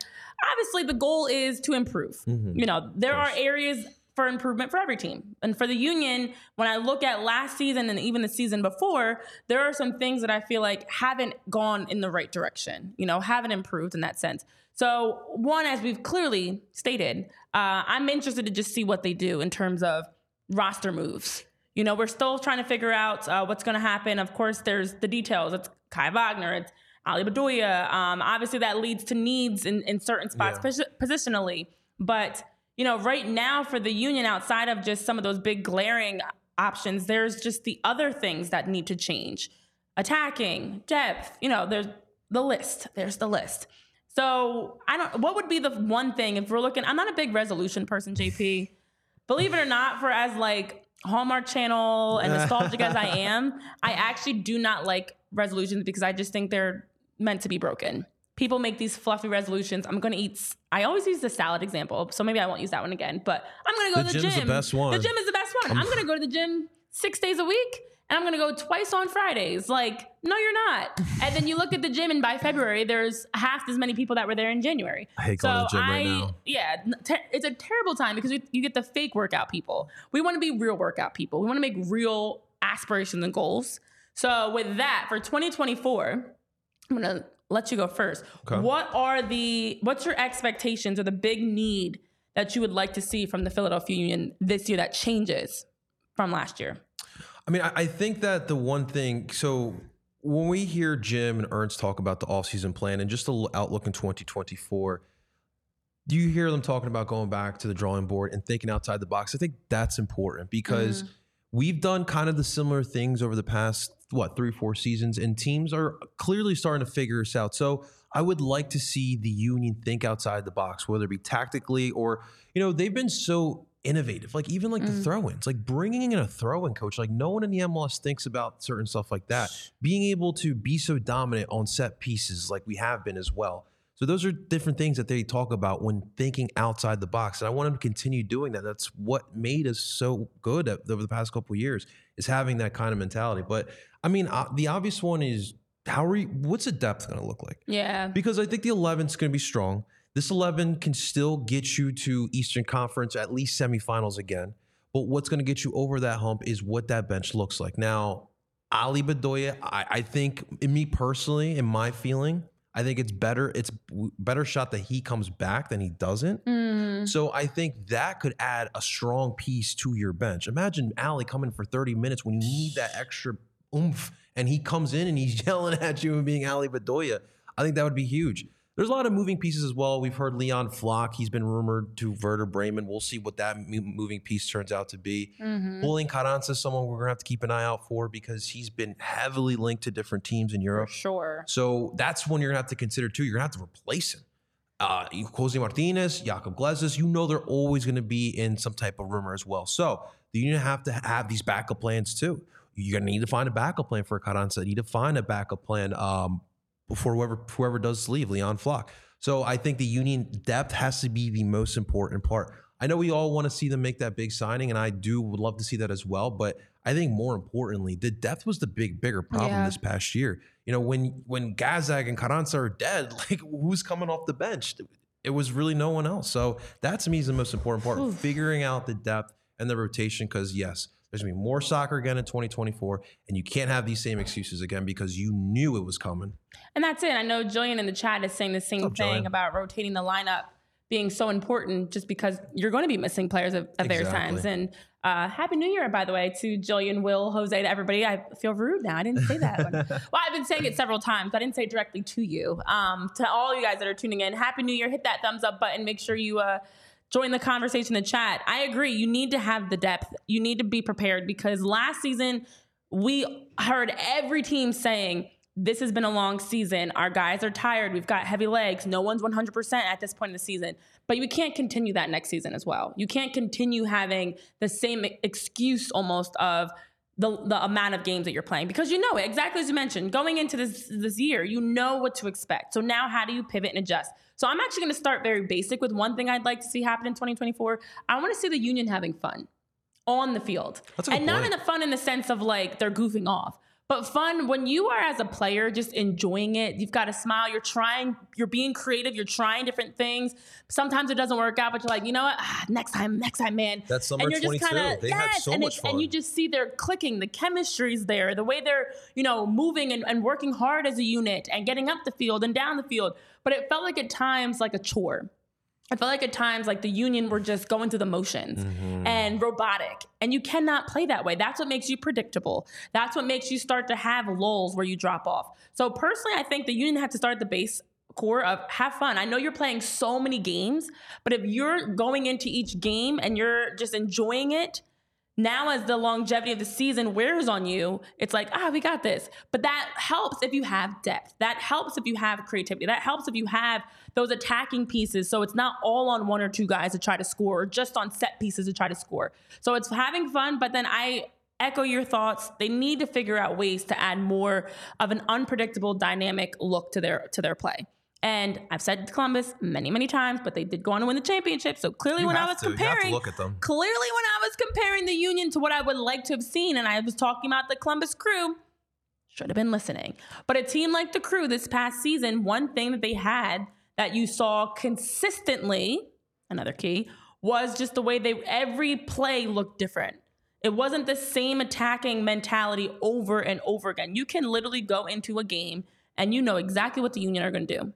Speaker 1: obviously the goal is to improve. You know, there are areas for improvement for every team. And for the union, when I look at last season and even the season before, there are some things that I feel like haven't gone in the right direction, you know, haven't improved in that sense. So, one, as we've clearly stated, uh, I'm interested to just see what they do in terms of roster moves. You know, we're still trying to figure out uh, what's going to happen. Of course, there's the details. It's Kai Wagner, it's Ali Bedoya. Um, obviously, that leads to needs in, in certain spots
Speaker 2: Yeah.
Speaker 1: posi- positionally. But you know, right now for the union, outside of just some of those big glaring options, there's just the other things that need to change. Attacking, depth, you know, there's the list. There's the list. So I don't what would be the one thing if we're looking, I'm not a big resolution person, JP. Believe it or not, for as like Hallmark Channel and nostalgic as I [LAUGHS] am, I actually do not like resolutions because I just think they're meant to be broken. People make these fluffy resolutions. I'm going to eat. I always use the salad example, so maybe I won't use that one again. But I'm going to go to the
Speaker 2: gym's the
Speaker 1: gym.
Speaker 2: best one.
Speaker 1: The gym is the best one. I'm going to go to the gym six days a week, and I'm going to go twice on Fridays. Like, no, you're not. and then you look at the gym, and by February, there's half as many people that were there in January.
Speaker 2: I hate going to the gym right now.
Speaker 1: Yeah, ter- it's a terrible time because you, you get the fake workout people. We want to be real workout people. We want to make real aspirations and goals. So with that, for 2024, I'm gonna let you go first.
Speaker 2: Okay.
Speaker 1: What are the what's your expectations or the big need that you would like to see from the Philadelphia Union this year that changes from last year?
Speaker 2: I mean, I, I think that the one thing, so when we hear Jim and Ernst talk about the offseason plan and just the outlook in 2024, do you hear them talking about going back to the drawing board and thinking outside the box? I think that's important because mm-hmm. We've done kind of the similar things over the past, what, three, four seasons, and teams are clearly starting to figure this out. So I would like to see the union think outside the box, whether it be tactically or, you know, they've been so innovative. Like even like the mm. throw-ins, like bringing in a throw-in coach. Like no one in the MLS thinks about certain stuff like that. Being able to be so dominant on set pieces, like we have been as well. So those are different things that they talk about when thinking outside the box, and I want them to continue doing that. That's what made us so good at, over the past couple of years is having that kind of mentality. But I mean, uh, the obvious one is how are you, what's the depth going to look like?
Speaker 1: Yeah.
Speaker 2: because I think the 11 is going to be strong. This 11 can still get you to Eastern Conference, at least semifinals again. But what's going to get you over that hump is what that bench looks like. Now, Ali Bedoya, I, I think, in me personally, in my feeling, I think it's better. It's better shot that he comes back than he doesn't.
Speaker 1: Mm.
Speaker 2: So I think that could add a strong piece to your bench. Imagine Ali coming for 30 minutes when you need that extra oomph, and he comes in and he's [LAUGHS] yelling at you and being Ali Bedoya. I think that would be huge. There's a lot of moving pieces as well. We've heard Leon Flach. He's been rumored to Werder Bremen. We'll see what that moving piece turns out to be.
Speaker 1: Mhm.
Speaker 2: Pulling Carranza is someone we're going to have to keep an eye out for because he's been heavily linked to different teams in
Speaker 1: For
Speaker 2: Europe.
Speaker 1: sure.
Speaker 2: So that's one you're gonna have to consider too. You're gonna have to replace him. Uh, Jose Martinez, Jakob Glesnes, you know they're always gonna be in some type of rumor as well. So union have to have these backup plans too. You're gonna need to find a backup plan for Carranza. You need to find a backup plan um, for whoever whoever does leave, Leon Flach. So I think the union depth has to be the most important part. I know we all want to see them make that big signing, and I do would love to see that as well. But I think more importantly, the depth was the big bigger problem
Speaker 1: Yeah.
Speaker 2: this past year. You know, when when Gazdag and Carranza are dead, [LAUGHS] like who's coming off the bench? It was really no one else. So that to me is the most important part: figuring out the depth and the rotation. Because yes, there's gonna be more soccer again in 2024, and you can't have these same excuses again because you knew it was coming.
Speaker 1: And that's it. I know Jillian in the chat is saying the same
Speaker 2: up,
Speaker 1: thing
Speaker 2: Jillian?
Speaker 1: about rotating the lineup being so important just because you're going to be missing players at, at various
Speaker 2: Exactly.
Speaker 1: times. And uh, Happy New Year, by the way, to Jillian, Will, Jose, to everybody. I feel rude now. I didn't say that. one. [LAUGHS] well, I've been saying it several times. but I didn't say it directly to you. Um, to all you guys that are tuning in, Happy New Year. Hit that thumbs up button. Make sure you uh, join the conversation in the chat. I agree. You need to have the depth. You need to be prepared because last season we heard every team saying this has been a long season. Our guys are tired. We've got heavy legs. No one's 100% at this point in the season. But we can't continue that next season as well. You can't continue having the same excuse almost of the, the amount of games that you're playing because you know it exactly as you mentioned going into this this year you know what to expect so now how do you pivot and adjust so i'm actually going to start very basic with one thing i'd like to see happen in 2024 i want to see the union having fun on the field.
Speaker 2: That's a good
Speaker 1: and not
Speaker 2: point.
Speaker 1: in the fun in the sense of like they're goofing off but fun when you are as a player just enjoying it. You've got a smile you're trying you're being creative you're trying different things. Sometimes it doesn't work out but you're like you know what? Ah, next time next time man.
Speaker 2: That's summer
Speaker 1: and you're just
Speaker 2: 22,
Speaker 1: kind of
Speaker 2: they had so
Speaker 1: and
Speaker 2: much fun.
Speaker 1: and you just see they're clicking the chemistry's there the way they're you know moving and, and working hard as a unit and getting up the field and down the field but it felt like at times like a chore I felt like at times like the union were just going through the motions
Speaker 2: Mm-hmm.
Speaker 1: and robotic. And you cannot play that way. That's what makes you predictable. That's what makes you start to have lulls where you drop off. So personally, I think the union had to start at the base core of have fun. I know you're playing so many games, but if you're going into each game and you're just enjoying it, now as the longevity of the season wears on you, it's like, ah, we got this. But that helps if you have depth. That helps if you have creativity. That helps if you have those attacking pieces. So it's not all on one or two guys to try to score or just on set pieces to try to score. So it's having fun, but then I echo your thoughts. They need to figure out ways to add more of an unpredictable dynamic look to their to their play. And I've said Columbus many, many times, but they did go on to win the championship. So clearly,
Speaker 2: You
Speaker 1: when I was
Speaker 2: to. You have to
Speaker 1: comparing,
Speaker 2: look at them.
Speaker 1: clearly when I was comparing the Union to what I would like to have seen, and I was talking about the Columbus Crew, should have been listening. But a team like the Crew this past season, one thing that they had that you saw consistently, another key, was just the way they every play looked different. It wasn't the same attacking mentality over and over again. You can literally go into a game and you know exactly what the Union are going to do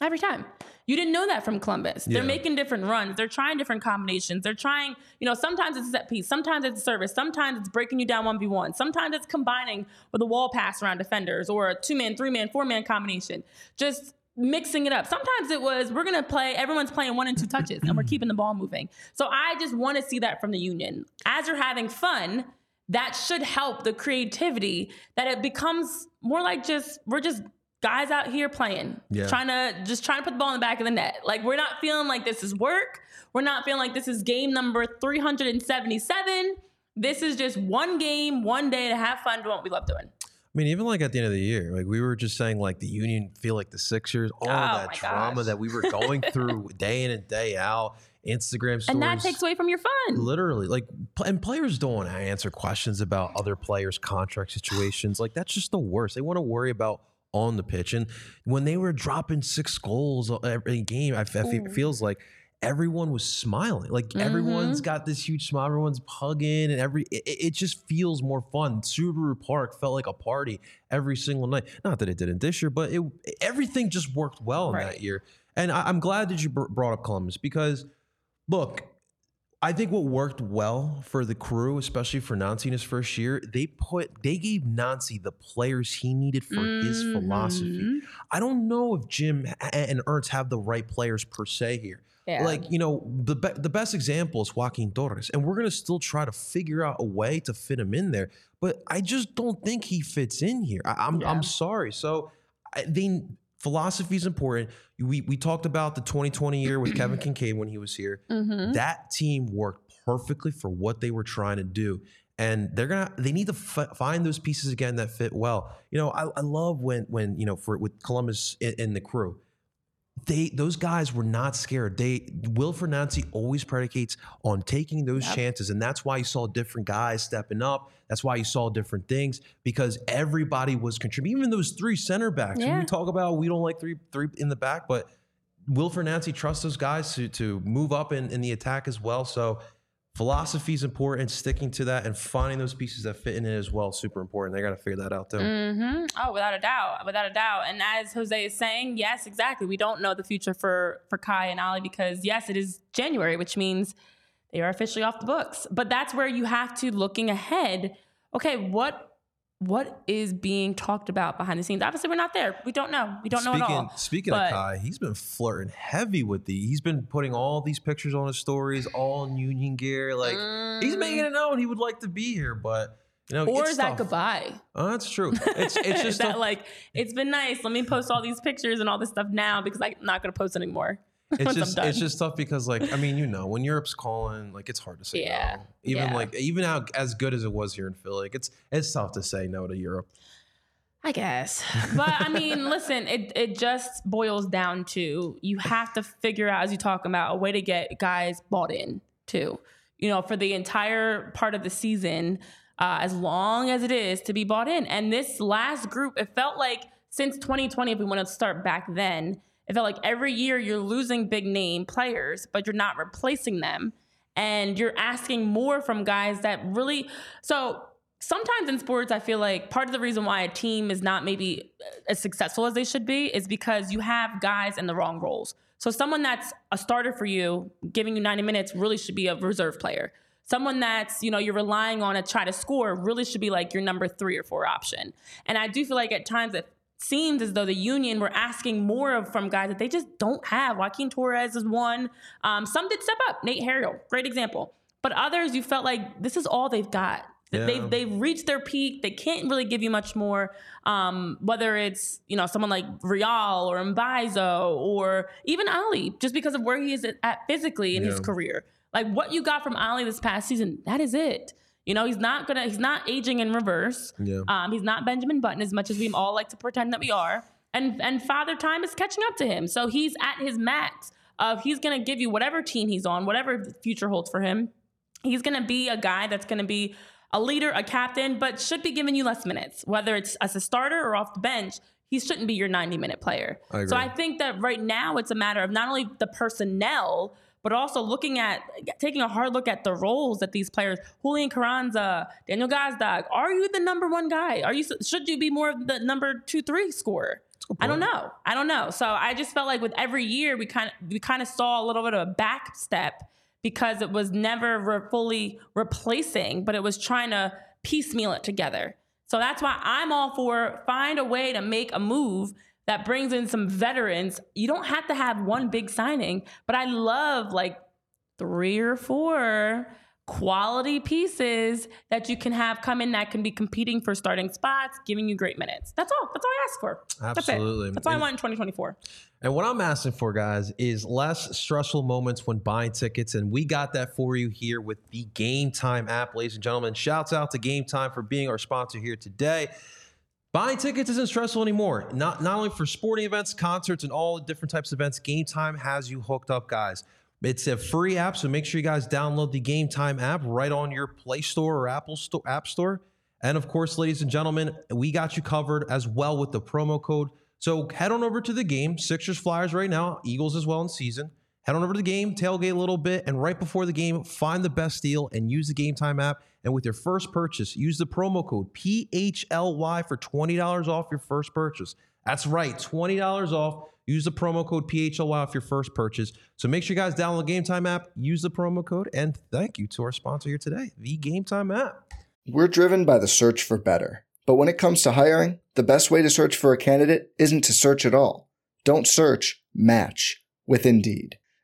Speaker 1: every time. You didn't know that from Columbus. They're making different runs. They're trying different combinations. They're trying, you know, sometimes it's a set piece, sometimes it's a service, sometimes it's breaking you down 1v1, sometimes it's combining with a wall pass around defenders or a two man, three man, four man combination. Just mixing it up. Sometimes it was we're gonna play, everyone's playing one and two touches and we're [CLEARS THROAT] keeping the ball moving. So I just want to see that from the union. As you're having fun, that should help the creativity that it becomes more like just we're just guys out here playing
Speaker 2: Yeah.
Speaker 1: trying to just trying to put the ball in the back of the net. Like we're not feeling like this is work. We're not feeling like this is game number 377 this is just one game one day to have fun doing what we love doing.
Speaker 2: I mean, even like at the end of the year, like we were just saying, like the Union feel like the Sixers, all
Speaker 1: Oh
Speaker 2: that drama
Speaker 1: gosh.
Speaker 2: that we were going [LAUGHS] through day in and day out, Instagram stories.
Speaker 1: and that takes away from your fun.
Speaker 2: Literally like and players don't want to answer questions about other players contract situations. Like that's just the worst. They want to worry about on the pitch and when they were dropping six goals every game i, I
Speaker 1: Ooh.
Speaker 2: feels like everyone was smiling. Like
Speaker 1: Mm-hmm.
Speaker 2: everyone's got this huge smile, everyone's hugging, and every it, it just feels more fun. Subaru Park felt like a party every single night. Not that it didn't this year, but it everything just worked well in
Speaker 1: Right.
Speaker 2: that year. And I, I'm glad that you br- brought up Columbus because, look, I think what worked well for the crew, especially for Nancy in his first year, they put they gave Nancy the players he needed for his philosophy.
Speaker 1: Mhm.
Speaker 2: I don't know if Jim and Ernst have the right players per se here.
Speaker 1: Yeah.
Speaker 2: Like you know, the be- the best example is Joaquin Torres, and we're gonna still try to figure out a way to fit him in there. But I just don't think he fits in here. I, I'm
Speaker 1: Yeah.
Speaker 2: I'm sorry. So I, they philosophy is important. We we talked about the 2020 year with Kevin [CLEARS THROAT] Kincaid when he was here.
Speaker 1: Mhm.
Speaker 2: That team worked perfectly for what they were trying to do. And they're gonna they need to f- find those pieces again that fit well. You know, I, I love when when you know for with Columbus and, and the crew, they those guys were not scared. They Will Nancy always predicates on taking those
Speaker 1: Yep.
Speaker 2: chances, and that's why you saw different guys stepping up. That's why you saw different things because everybody was contributing. Even those three center backs. When
Speaker 1: Yeah.
Speaker 2: we talk about we don't like three three in the back, but Will Nancy trusts those guys to to move up in, in the attack as well. So philosophy is important. Sticking to that and finding those pieces that fit in it as well super important. They got to figure that out too.
Speaker 1: hmm Oh, without a doubt, without a doubt. And as Jose is saying, yes, exactly. We don't know the future for for Kai and Ali because yes, it is January, which means they are officially off the books. But that's where you have to looking ahead. Okay, what what is being talked about behind the scenes? Obviously, we're not there. We don't know. We don't know
Speaker 2: speaking,
Speaker 1: at all.
Speaker 2: Speaking
Speaker 1: But-
Speaker 2: of Kai, he's been flirting heavy with the. He's been putting all these pictures on his stories, all in union gear. Like he's making it known he would like to be here, but you know,
Speaker 1: Mm. Or is that goodbye?
Speaker 2: Oh, that's true. [LAUGHS] It's it's [LAUGHS] just
Speaker 1: that like it's been nice. Let me post all these pictures and all this stuff now because I'm not going to post anymore. [LAUGHS]
Speaker 2: it's just it's just tough because like I mean you know when Europe's calling like it's hard to say
Speaker 1: Yeah.
Speaker 2: no. Even
Speaker 1: Yeah.
Speaker 2: like even how as good as it was here in Philly, like it's it's tough to say no to Europe.
Speaker 1: I guess. [LAUGHS] But I mean, listen, it, it just boils down to you have to figure out, as you talk about, a way to get guys bought in too. You know, for the entire part of the season, uh, as long as it is to be bought in. And this last group, it felt like since 2020, if we want to start back then, it felt like every year you're losing big name players, but you're not replacing them. And you're asking more from guys that really. So sometimes in sports, I feel like part of the reason why a team is not maybe as successful as they should be is because you have guys in the wrong roles. So someone that's a starter for you, giving you 90 minutes, really should be a reserve player. Someone that's, you know, you're relying on to try to score really should be like your number three or four option. And I do feel like at times it seems as though the union were asking more of from guys that they just don't have. Joaquin Torres is one. Um, some did step up. Nate Harriel, great example. But others, you felt like this is all they've got.
Speaker 2: Yeah.
Speaker 1: They've they've reached their peak. They can't really give you much more. Um, whether it's you know someone like Real or Mbaizo or even Ali, just because of where he is at, at physically in his career. Like what you got from Ali this past season, that is it. You know, he's not gonna he's not aging in reverse.
Speaker 2: Yeah.
Speaker 1: Um, he's not Benjamin Button as much as we all like to pretend that we are. And and Father Time is catching up to him. So he's at his max of he's gonna give you whatever team he's on, whatever the future holds for him. He's gonna be a guy that's gonna be a leader, a captain, but should be giving you less minutes, whether it's as a starter or off the bench. He shouldn't be your 90 minute player.
Speaker 2: I
Speaker 1: So. I think that right now it's a matter of not only the personnel, but also looking at taking a hard look at the roles that these players, Julian Carranza, Daniel Gazdag, are you the number one guy? Are you should you be more of the number two, three scorer? I don't know. I don't know. So I just felt like with every year we kind of we kind of saw a little bit of a back step because it was never re- fully replacing, but it was trying to piecemeal it together. So that's why I'm all for find a way to make a move that brings in some veterans. You don't have to have one big signing, but I love like three or four quality pieces that you can have come in that can be competing for starting spots, giving you great minutes. That's all. That's all I ask for. That's.
Speaker 2: Absolutely.
Speaker 1: That's all I want in 2024.
Speaker 2: And what I'm asking for, guys, is less stressful moments when buying tickets. And we got that for you here with the Game Time app, ladies and gentlemen. Shouts out to Game Time for being our sponsor here today. Buying tickets isn't stressful anymore. Not not only for sporting events, concerts, and all the different types of events. Game Time has you hooked up, guys. It's a free app, so make sure you guys download the Game Time app right on your Play Store or Apple Store, App Store. And of course, ladies and gentlemen, we got you covered as well with the promo code. So head on over to the game, Sixers Flyers right now, Eagles as well in season. Head on over to the game, tailgate a little bit, and right before the game, find the best deal and use the Game Time app. And with your first purchase, use the promo code PHLY for $20 off your first purchase. That's right, $20 off. Use the promo code PHLY off your first purchase. So make sure you guys download the Game Time app, use the promo code, and thank you to our sponsor here today, the Game Time app.
Speaker 4: We're driven by the search for better. But when it comes to hiring, the best way to search for a candidate isn't to search at all. Don't search, match with Indeed.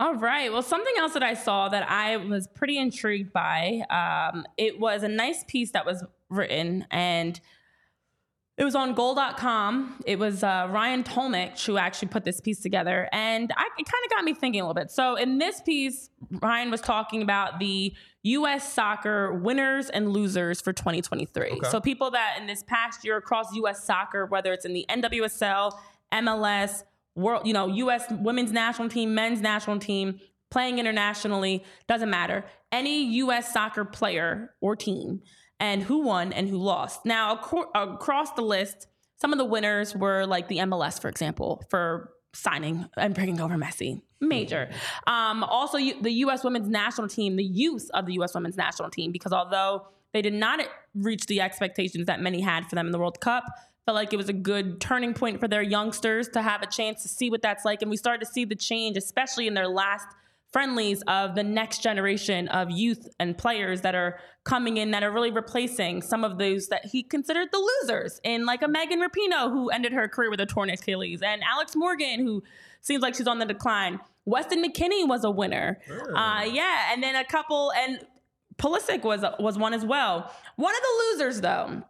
Speaker 1: All right. Well, something else that I saw that I was pretty intrigued by. Um, it was a nice piece that was written, and it was on Goal.com. It was uh, Ryan Tolmich who actually put this piece together, and I, it kind of got me thinking a little bit. So, in this piece, Ryan was talking about the U.S. soccer winners and losers for 2023.
Speaker 2: Okay.
Speaker 1: So, people that in this past year across U.S. soccer, whether it's in the NWSL, MLS, world, you know, U.S. women's national team, men's national team, playing internationally, doesn't matter. Any U.S. soccer player or team, and who won and who lost. Now, acro- across the list, some of the winners were like the MLS, for example, for signing and bringing over Messi. Major. Um, also, you, the U.S. women's national team, the use of the U.S. women's national team, because although they did not reach the expectations that many had for them in the World Cup, felt like it was a good turning point for their youngsters to have a chance to see what that's like. And we started to see the change, especially in their last friendlies of the next generation of youth and players that are coming in that are really replacing some of those that he considered the losers in like a Megan Rapinoe who ended her career with a torn Achilles and Alex Morgan who seems like she's on the decline. Weston McKennie was a winner. Uh, yeah, and then a couple and Pulisic was was one as well. One of the losers though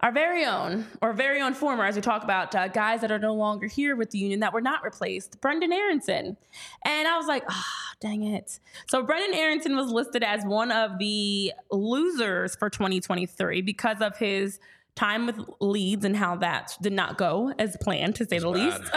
Speaker 1: our very own, or very own former, as we talk about uh, guys that are no longer here with the union that were not replaced, Brenden Aaronson. And I was like, ah, oh, dang it. So Brenden Aaronson was listed as one of the losers for 2023 because of his time with Leeds and how that did not go as planned, to say the least. [LAUGHS]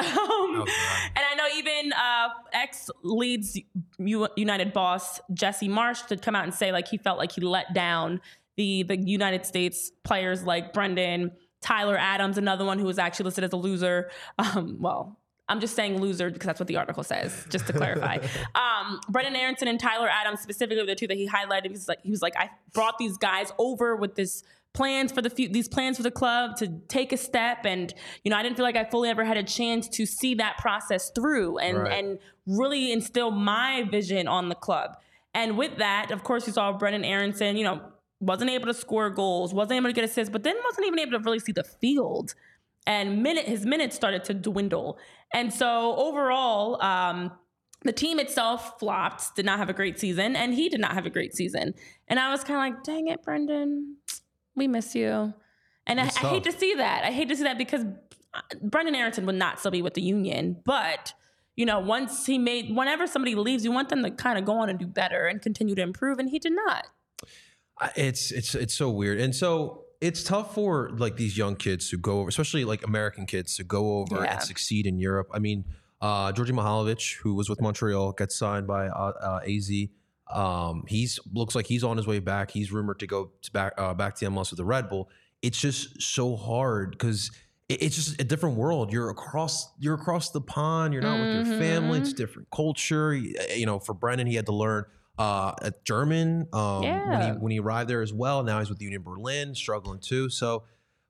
Speaker 1: Um, and I know even uh, ex Leeds United boss Jesse Marsch did come out and say like he felt like he let down the the United States players like Brenden, Tyler Adams, another one who was actually listed as a loser. Um, well, I'm just saying loser because that's what the article says, just to clarify. [LAUGHS] um, Brenden Aaronson and Tyler Adams specifically the two that he highlighted. He was like, he was like, I brought these guys over with this plans for the few, these plans for the club to take a step, and you know, I didn't feel like I fully ever had a chance to see that process through and
Speaker 2: Right.
Speaker 1: and really instill my vision on the club. And with that, of course, you saw Brenden Aaronson, you know, wasn't able to score goals, wasn't able to get assists, but then wasn't even able to really see the field. And minute his minutes started to dwindle. And so overall, um, the team itself flopped, did not have a great season, and he did not have a great season. And I was kind of like, dang it, Brenden, we miss you. And I, I hate to see that. I hate to see that because uh, Brenden Aaronson would not still be with the union, but you know, once he made, whenever somebody leaves, you want them to kind of go on and do better and continue to improve, and he did not.
Speaker 2: It's it's it's so weird. And so it's tough for like these young kids to go over especially like american kids to go over
Speaker 1: Yeah.
Speaker 2: and succeed in europe. I mean uh Djordje Mihailovic, who was with montreal gets signed by uh, uh, az um he's looks like he's on his way back. He's rumored to go to back uh, back to mls with the red bull. It's just so hard because it's just a different world. You're across you're across the pond. You're not with your family. It's different culture. You know for brenden he had to learn uh, a German um, when he when he arrived there as well. Now he's with Union Berlin, struggling too. So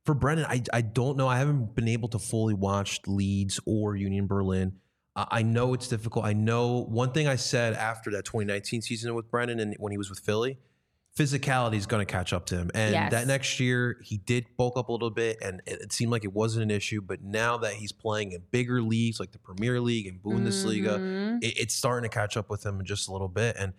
Speaker 2: for Brenden, I I don't know. I haven't been able to fully watch Leeds or Union Berlin. Uh, I know it's difficult. I know one thing I said after that 2019 season with Brenden and when he was with Philly, physicality is going to catch up to him. And
Speaker 1: Yes.
Speaker 2: that next year, he did bulk up a little bit, and it, it seemed like it wasn't an issue. But now that he's playing in bigger leagues like the Premier League and Bundesliga,
Speaker 1: Mhm.
Speaker 2: it, it's starting to catch up with him in just a little bit. And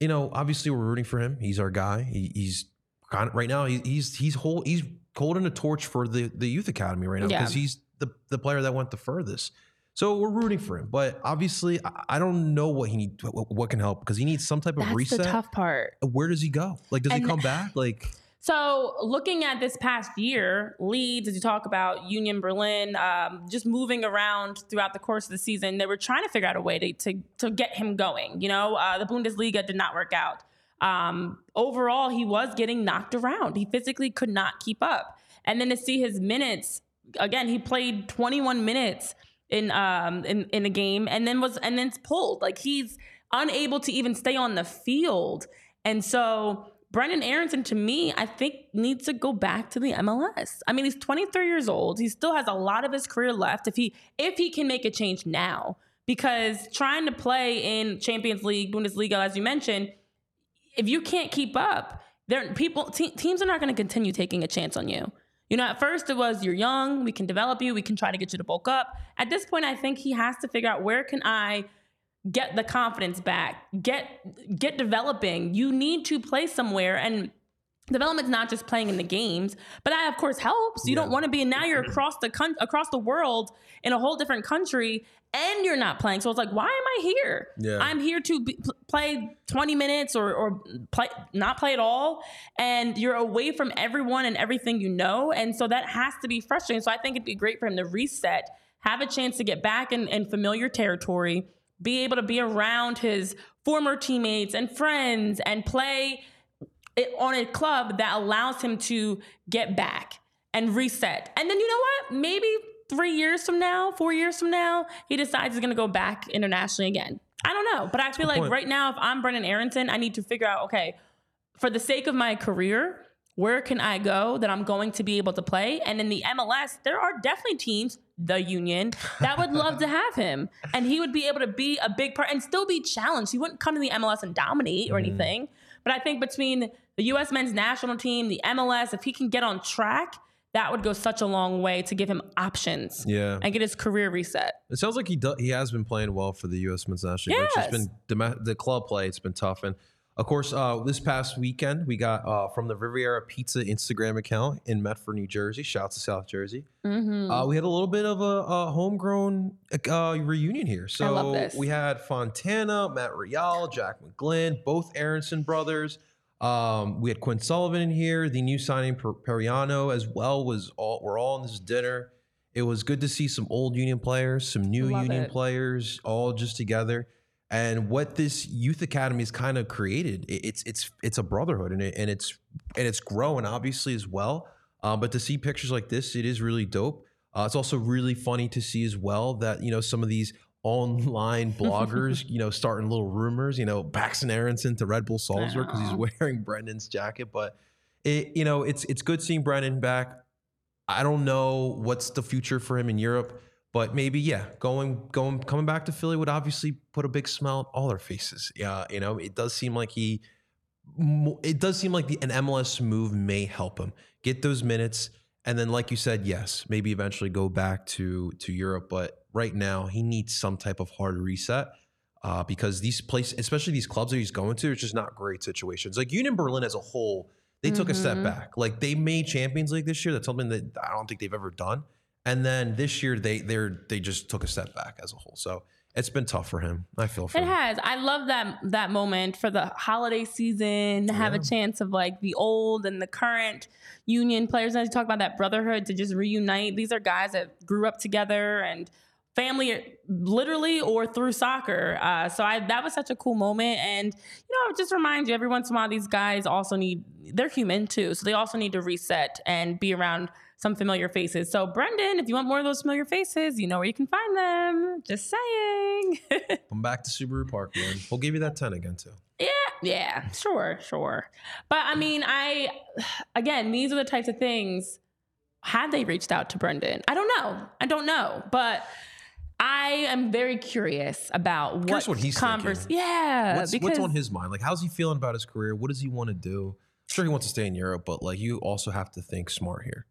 Speaker 2: you know, obviously, we're rooting for him. He's our guy. He, he's kind of right now. He, he's he's hold, he's holding a torch for the the youth academy right now
Speaker 1: Yeah.
Speaker 2: because he's the the player that went the furthest. So we're rooting for him, but obviously, I, I don't know what he need, what, what can help because he needs some type of
Speaker 1: That's
Speaker 2: reset.
Speaker 1: the tough part.
Speaker 2: Where does he go? Like, does he come back? Like,
Speaker 1: So, looking at this past year, Leeds, as you talk about Union Berlin, um, just moving around throughout the course of the season, they were trying to figure out a way to to, to get him going. You know, uh, the Bundesliga did not work out. Um, overall, he was getting knocked around. He physically could not keep up. And then to see his minutes again, he played 21 minutes in um in in a game, and then was and then pulled. Like he's unable to even stay on the field, and so. Brenden Aaronson, to me, I think needs to go back to the MLS. I mean, he's 23 years old. He still has a lot of his career left. If he if he can make a change now, because trying to play in Champions League, Bundesliga, as you mentioned, if you can't keep up, there people te- teams are not going to continue taking a chance on you. You know, at first it was you're young, we can develop you, we can try to get you to bulk up. At this point, I think he has to figure out where can I get the confidence back, get get developing. You need to play somewhere and development's not just playing in the games, but that of course helps. You don't want to be and now you're mm-hmm. across the con- across the world in a whole different country and you're not playing. So it's like, why am I here?
Speaker 2: Yeah.
Speaker 1: I'm here to be, play 20 minutes or or play not play at all and you're away from everyone and everything you know and so that has to be frustrating. So I think it'd be great for him to reset, have a chance to get back in, in familiar territory, be able to be around his former teammates and friends and play it on a club that allows him to get back and reset. And then you know what? Maybe three years from now, four years from now, he decides he's going to go back internationally again. I don't know, but I feel like
Speaker 2: point.
Speaker 1: right now, if I'm Brenden Aaronson, I need to figure out okay, for the sake of my career, where can I go that I'm going to be able to play? And in the MLS, there are definitely teams, the Union, that would love to [LAUGHS] have him. And he would be able to be a big part and still be challenged. He wouldn't come to the MLS and dominate or mm. anything. But I think between the US men's national team, the MLS, if he can get on track, that would go such a long way to give him options
Speaker 2: yeah.
Speaker 1: and get his career reset.
Speaker 2: It sounds like he do, he has been playing well for the U.S. men's national team. It's
Speaker 1: Yes.
Speaker 2: been the, the club play. It's been tough, and of course, uh, this past weekend we got uh, from the Riviera Pizza Instagram account in Medford, New Jersey. Shouts to South Jersey.
Speaker 1: Mm-hmm.
Speaker 2: Uh, we had a little bit of a, a homegrown uh, reunion here. So
Speaker 1: love this.
Speaker 2: we had Fontana, Matt Real, Jack McGlynn, both Aaronson brothers. Um, we had Quinn Sullivan in here. The new signing Per- Pariano as well was all. We're all in this dinner. It was good to see some old Union players, some new
Speaker 1: Love
Speaker 2: Union
Speaker 1: it.
Speaker 2: players, all just together. And what this youth academy has kind of created, it's it's it's a brotherhood, and it, and it's and it's growing obviously as well. Um, but to see pictures like this, it is really dope. Uh, it's also really funny to see as well that you know some of these online [LAUGHS] bloggers, you know, starting little rumors. You know, Paxton Aaronson to Red Bull Salzburg because he's wearing [LAUGHS] Brenden's jacket. But it, you know, it's it's good seeing Brenden back. I don't know what's the future for him in Europe, but maybe yeah, going going coming back to Philly would obviously put a big smile on all their faces. Yeah, you know, it does seem like he it does seem like the, an MLS move may help him get those minutes, and then, like you said, yes, maybe eventually go back to to Europe. But right now, he needs some type of hard reset uh, because these places, especially these clubs that he's going to, it's just not great situations. Like Union Berlin as a whole, they took a step
Speaker 1: Mhm.
Speaker 2: back. Like they made Champions League this year. That's something that I don't think they've ever done. And then this year, they they're they just took a step back as a whole. So it's been tough for him. I feel for
Speaker 1: It
Speaker 2: him.
Speaker 1: has. I love that that moment for the holiday season to have a chance of like the old and the current union players. As you talk about that brotherhood to just reunite. These are guys that grew up together and family, literally or through soccer. Uh, so I that was such a cool moment, and you know, it just reminds you every once in a while these guys also need they're human too, so they also need to reset and be around some familiar faces. So Brenden, if you want more of those familiar faces, you know where you can find them. Just saying. [LAUGHS]
Speaker 2: Come back to Subaru Park, man. We'll give you that ten again too.
Speaker 1: Yeah, yeah, sure, sure. But I mean, I again, these are the types of things. Had they reached out to Brenden? I don't know. I don't know. But I am very curious about what,
Speaker 2: Curious what he's thinking.
Speaker 1: Yeah,
Speaker 2: what's,
Speaker 1: because
Speaker 2: what's on his mind? Like, how's he feeling about his career? What does he want to do? Sure, he wants to stay in Europe, but like, you also have to think smart here.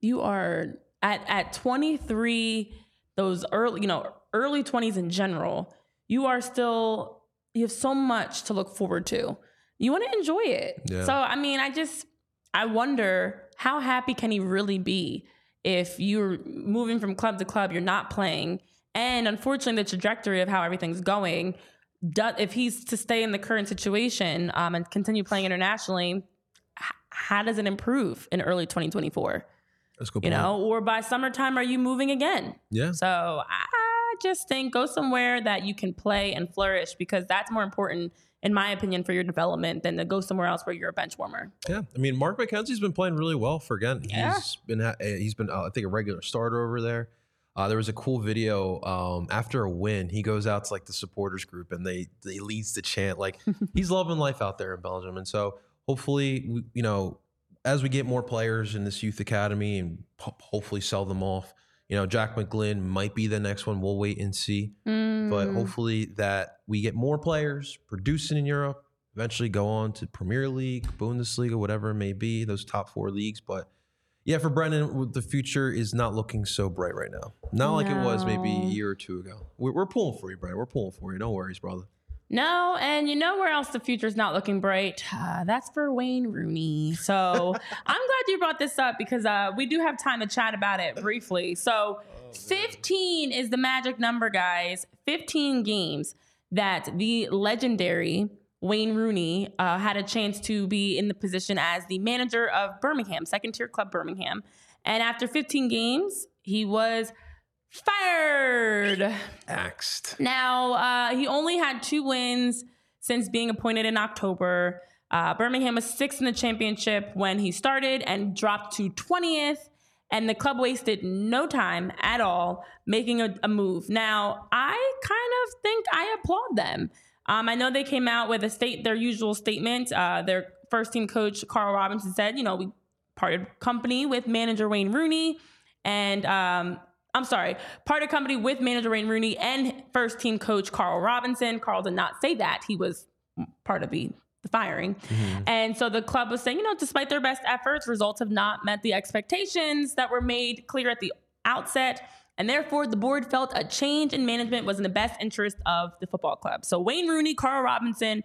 Speaker 1: You are at at 23 those early you know early 20s in general you are still you have so much to look forward to. You want to enjoy it.
Speaker 2: Yeah.
Speaker 1: so i mean i just i wonder how happy can he really be if you're moving from club to club you're not playing and unfortunately the trajectory of how everything's going if he's to stay in the current situation um, and continue playing internationally how does it improve in early 2024
Speaker 2: That's good
Speaker 1: you
Speaker 2: point.
Speaker 1: know, or by summertime, are you moving again?
Speaker 2: Yeah.
Speaker 1: So I just think go somewhere that you can play and flourish because that's more important, in my opinion, for your development than to go somewhere else where you're a bench warmer.
Speaker 2: Yeah, I mean, Mark McKenzie's been playing really well for again.
Speaker 1: Yeah.
Speaker 2: He's been uh, he's been uh, I think a regular starter over there. Uh, there was a cool video um, after a win. He goes out to like the supporters group and they they leads the chant. Like [LAUGHS] he's loving life out there in Belgium. And so hopefully, you know, as we get more players in this youth academy and ho- hopefully sell them off, you know, Jack McGlynn might be the next one. We'll wait and see. But
Speaker 1: Mm.
Speaker 2: hopefully that we get more players producing in Europe, eventually go on to Premier League, Bundesliga, whatever it may be, those top four leagues. But yeah, for Brenden, the future is not looking so bright right now. Not like it was maybe a year or two ago. We're, we're pulling for you, Brenden. We're pulling for you. No worries, brother.
Speaker 1: No, and you know where else the future's not looking bright? [SIGHS] Uh, that's for Wayne Rooney. So [LAUGHS] I'm glad you brought this up because uh, we do have time to chat about it briefly. So 15 is the magic number, guys. 15 games that the legendary Wayne Rooney uh, had a chance to be in the position as the manager of Birmingham, second tier club Birmingham. And after 15 games, he was fired.
Speaker 2: Axed.
Speaker 1: Now, uh, he only had two wins since being appointed in October. Uh, Birmingham was sixth in the championship when he started and dropped to 20th. And the club wasted no time at all making a, a move. Now, I kind of think I applaud them. Um, I know they came out with a state their usual statement. Uh, their first team coach Carl Robinson said, "You know, we parted company with manager Wayne Rooney, and um, I'm sorry, parted company with manager Wayne Rooney and first team coach Carl Robinson. Carl did not say that he was part of the, the firing, mm-hmm. and so the club was saying, you know, despite their best efforts, results have not met the expectations that were made clear at the outset. And therefore, the board felt a change in management was in the best interest of the football club. So Wayne Rooney, Carl Robinson,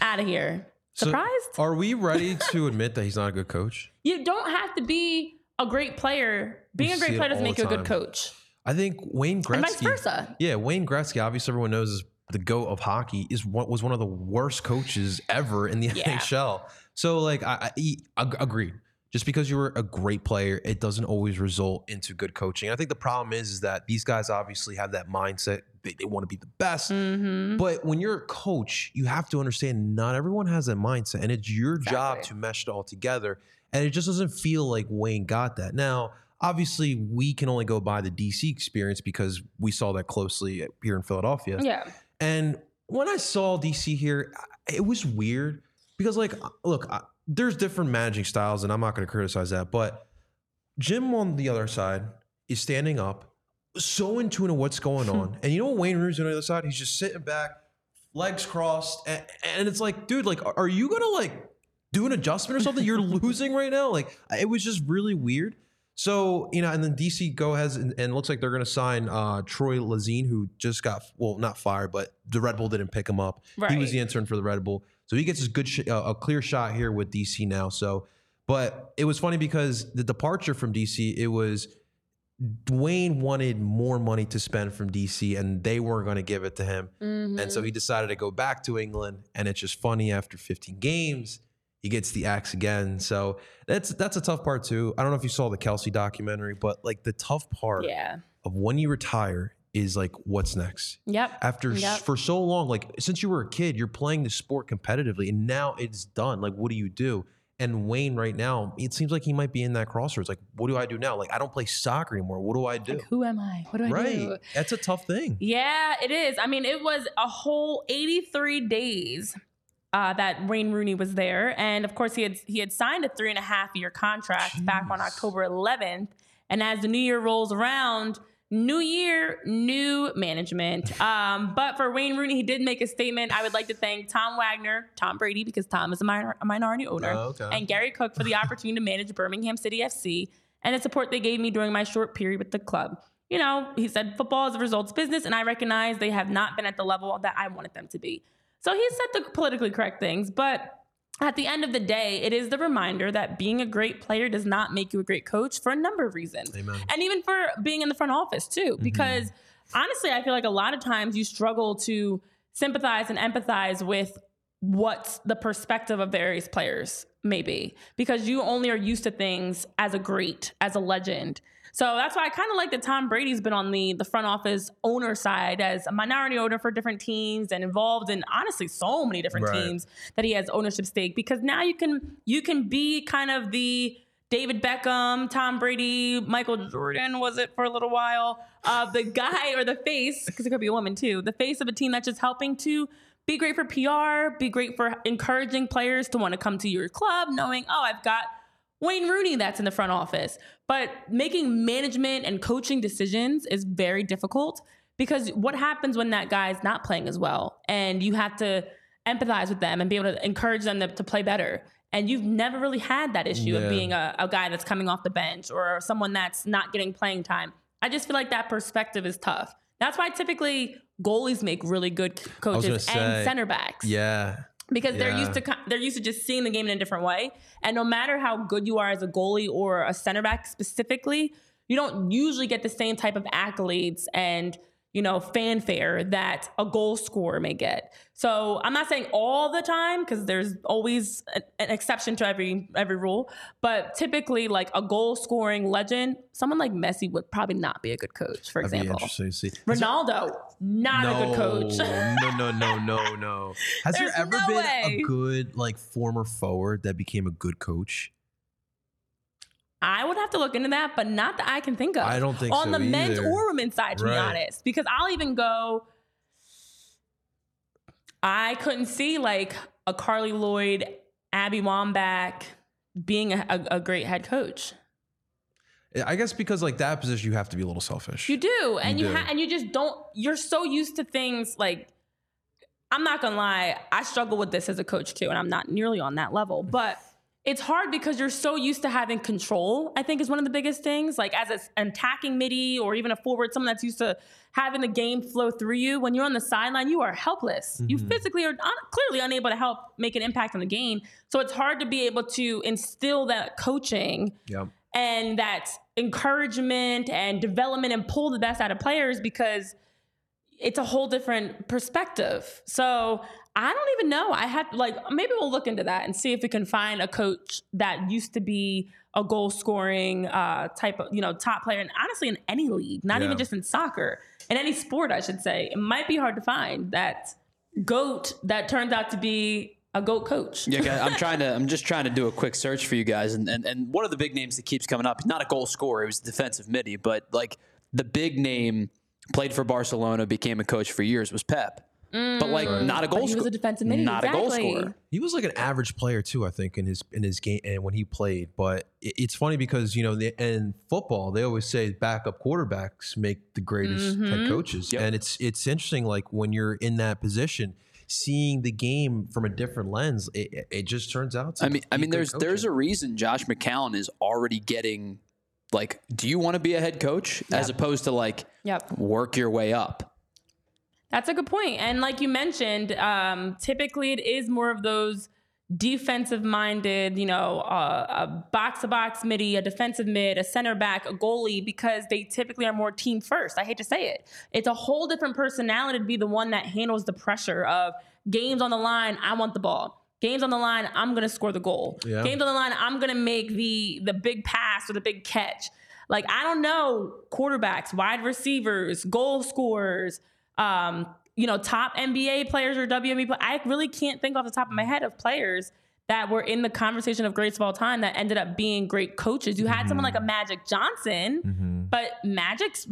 Speaker 1: out of here.
Speaker 2: So
Speaker 1: Surprised?
Speaker 2: are we ready to admit that he's not a good coach?
Speaker 1: you don't have to be a great player. Being a great player doesn't make you a good coach.
Speaker 2: I think Wayne Gretzky.
Speaker 1: And vice versa.
Speaker 2: Yeah, Wayne Gretzky, obviously everyone knows is the goat of hockey, is what was one of the worst coaches ever in the
Speaker 1: Yeah.
Speaker 2: NHL. So like I, I agreed. Just because you were a great player, it doesn't always result into good coaching. I think the problem is, is that these guys obviously have that mindset. They, they want to be the best.
Speaker 1: Mm-hmm.
Speaker 2: But when you're a coach, you have to understand not everyone has that mindset, and it's your job to mesh it all together. And it just doesn't feel like Wayne got that. Now, obviously, we can only go by the DC experience because we saw that closely here in Philadelphia.
Speaker 1: Yeah.
Speaker 2: And when I saw DC here, it was weird because, like, look, I, there's different managing styles, and I'm not going to criticize that. But Jim on the other side is standing up, so in tune to what's going hmm. on. and you know what Wayne Rooney's on the other side? He's just sitting back, legs crossed, and, and it's like, dude, like, are you gonna like do an adjustment or something? You're [LAUGHS] losing right now. Like, it was just really weird. So you know, and then DC go has and, and looks like they're going to sign uh, Troy Lesesne, who just got well, not fired, but the Red Bull didn't pick him up. Right. He was the intern for the Red Bull, so he gets his good, sh- uh, a clear shot here with DC now. So, but it was funny because the departure from DC, it was Dwayne wanted more money to spend from DC, and they weren't going to give it to him, and
Speaker 1: Mm-hmm.
Speaker 2: so he decided to go back to England. And it's just funny after 15 games. He gets the axe again, so that's that's a tough part too. I don't know if you saw the Kelce documentary, but like the tough part
Speaker 1: Yeah.
Speaker 2: of when you retire is like what's next
Speaker 1: Yep.
Speaker 2: after
Speaker 1: Yep.
Speaker 2: for so long like since you were a kid you're playing the sport competitively and now it's done like what do you do and wayne right now it seems like he might be in that crossroads like what do i do now like i don't play soccer anymore what do i do
Speaker 1: Like, who am I? What do I
Speaker 2: right
Speaker 1: do?
Speaker 2: that's a tough thing
Speaker 1: Yeah, it is. I mean, it was a whole 83 days uh, that Wayne Rooney was there, and of course he had he had signed a three and a half year contract back on October 11th. And as the new year rolls around, new year, new management. Um, but for Wayne Rooney, he did make a statement. I would like to thank Tom Wagner, Tom Brady, because Tom is a, minor, a minority owner,
Speaker 2: Oh, okay.
Speaker 1: and Gary Cook for the opportunity to manage Birmingham City FC and the support they gave me during my short period with the club. You know, he said football is a results business, and I recognize they have not been at the level that I wanted them to be. So he said the politically correct things, but at the end of the day, it is the reminder that being a great player does not make you a great coach for a number of reasons.
Speaker 2: Amen.
Speaker 1: And even for being in the front office, too. Mm-hmm. Because honestly, I feel like a lot of times you struggle to sympathize and empathize with what the perspective of various players may be because you only are used to things as a great, as a legend. So that's why I kind of like that Tom Brady's been on the the front office owner side as a minority owner for different teams and involved in honestly so many different
Speaker 2: Right.
Speaker 1: teams that he has ownership stake because now you can you can be kind of the David Beckham, Tom Brady, Michael Jordan was it for a little while, uh, the guy or the face because it could be a woman too, the face of a team that's just helping to be great for PR, be great for encouraging players to want to come to your club, knowing oh I've got Wayne Rooney that's in the front office. But making management and coaching decisions is very difficult because what happens when that guy's not playing as well and you have to empathize with them and be able to encourage them to, to play better. And you've never really had that issue
Speaker 2: Yeah.
Speaker 1: of being a, a guy that's coming off the bench or someone that's not getting playing time. I just feel like that perspective is tough. That's why typically goalies make really good coaches and
Speaker 2: say,
Speaker 1: center backs
Speaker 2: Yeah.
Speaker 1: Because they're used to they're used to just seeing the game in a different way. And no matter how good you are as a goalie or a center back specifically, you don't usually get the same type of accolades and you know fanfare that a goal scorer may get. So I'm not saying all the time because there's always a- an exception to every every rule, but typically like a goal scoring legend, someone like Messi would probably not be a good coach. For
Speaker 2: That'd be
Speaker 1: example,
Speaker 2: interesting to see.
Speaker 1: Ronaldo, not a good coach.
Speaker 2: no, no, no, no, no. [LAUGHS] Has there ever
Speaker 1: no
Speaker 2: been
Speaker 1: way.
Speaker 2: a good like former forward that became a good coach?
Speaker 1: I would have to look into that, but not that I can think of.
Speaker 2: I don't think
Speaker 1: on
Speaker 2: so
Speaker 1: the men's or women's side, to be honest, because I'll even go. I couldn't see like a Carli Lloyd, Abby Wambach being a, a, a great head coach.
Speaker 2: I guess because like that position, you have to be a little selfish.
Speaker 1: You do, and you,
Speaker 2: do.
Speaker 1: ha- and you just don't. You're so used to things like. I'm not gonna lie, I struggle with this as a coach too, and I'm not nearly on that level, but. It's hard because you're so used to having control, I think is one of the biggest things. Like as an attacking midi or even a forward, someone that's used to having the game flow through you. When you're on the sideline, you are helpless. You mm-hmm. physically are un- clearly unable to help make an impact on the game. So it's hard to be able to instill that coaching
Speaker 2: Yeah.
Speaker 1: and that encouragement and development and pull the best out of players because it's a whole different perspective. So I don't even know. I had like maybe we'll look into that and see if we can find a coach that used to be a goal scoring uh, type of you know top player and honestly in any league, not
Speaker 2: Yeah.
Speaker 1: even just in soccer, in any sport, I should say. It might be hard to find that goat that turns out to be a goat coach.
Speaker 3: Yeah, I'm [LAUGHS] trying to. I'm just trying to do a quick search for you guys, and and, and one of the big names that keeps coming up. Not a goal scorer. He was defensive midi, but like the big name played for Barcelona, became a coach for years was Pep. But like not a
Speaker 1: But
Speaker 3: goal
Speaker 1: he was a defensive midi,
Speaker 3: Not a goal scorer.
Speaker 2: He was like an average player too, I think, in his in his game and when he played. But it- it's funny because you know, the, in football, they always say backup quarterbacks make the greatest
Speaker 1: Mm-hmm.
Speaker 2: head coaches,
Speaker 3: Yep.
Speaker 2: and it's it's interesting. Like when you're in that position, seeing the game from a different lens, it, it- it just turns out. To
Speaker 3: I mean, I mean,
Speaker 2: good
Speaker 3: there's there's a reason Josh McCown is already getting like, do you want to be a head coach as opposed to like
Speaker 1: Yep.
Speaker 3: work your way up?
Speaker 1: That's a good point. And like you mentioned, um, typically it is more of those defensive minded, you know, uh, a box to box midi, a defensive mid, a center back, a goalie, because they typically are more team first. I hate to say it. It's a whole different personality to be the one that handles the pressure of games on the line. I want the ball. Games on the line, I'm gonna score the goal.
Speaker 2: Yeah.
Speaker 1: Games on the line, I'm gonna make the the big pass or the big catch. Like I don't know quarterbacks, wide receivers, goal scorers, um, you know, top NBA players or WNBA. players. I really can't think off the top of my head of players that were in the conversation of greats of all time that ended up being great coaches. You had someone like a Magic Johnson, but Magic's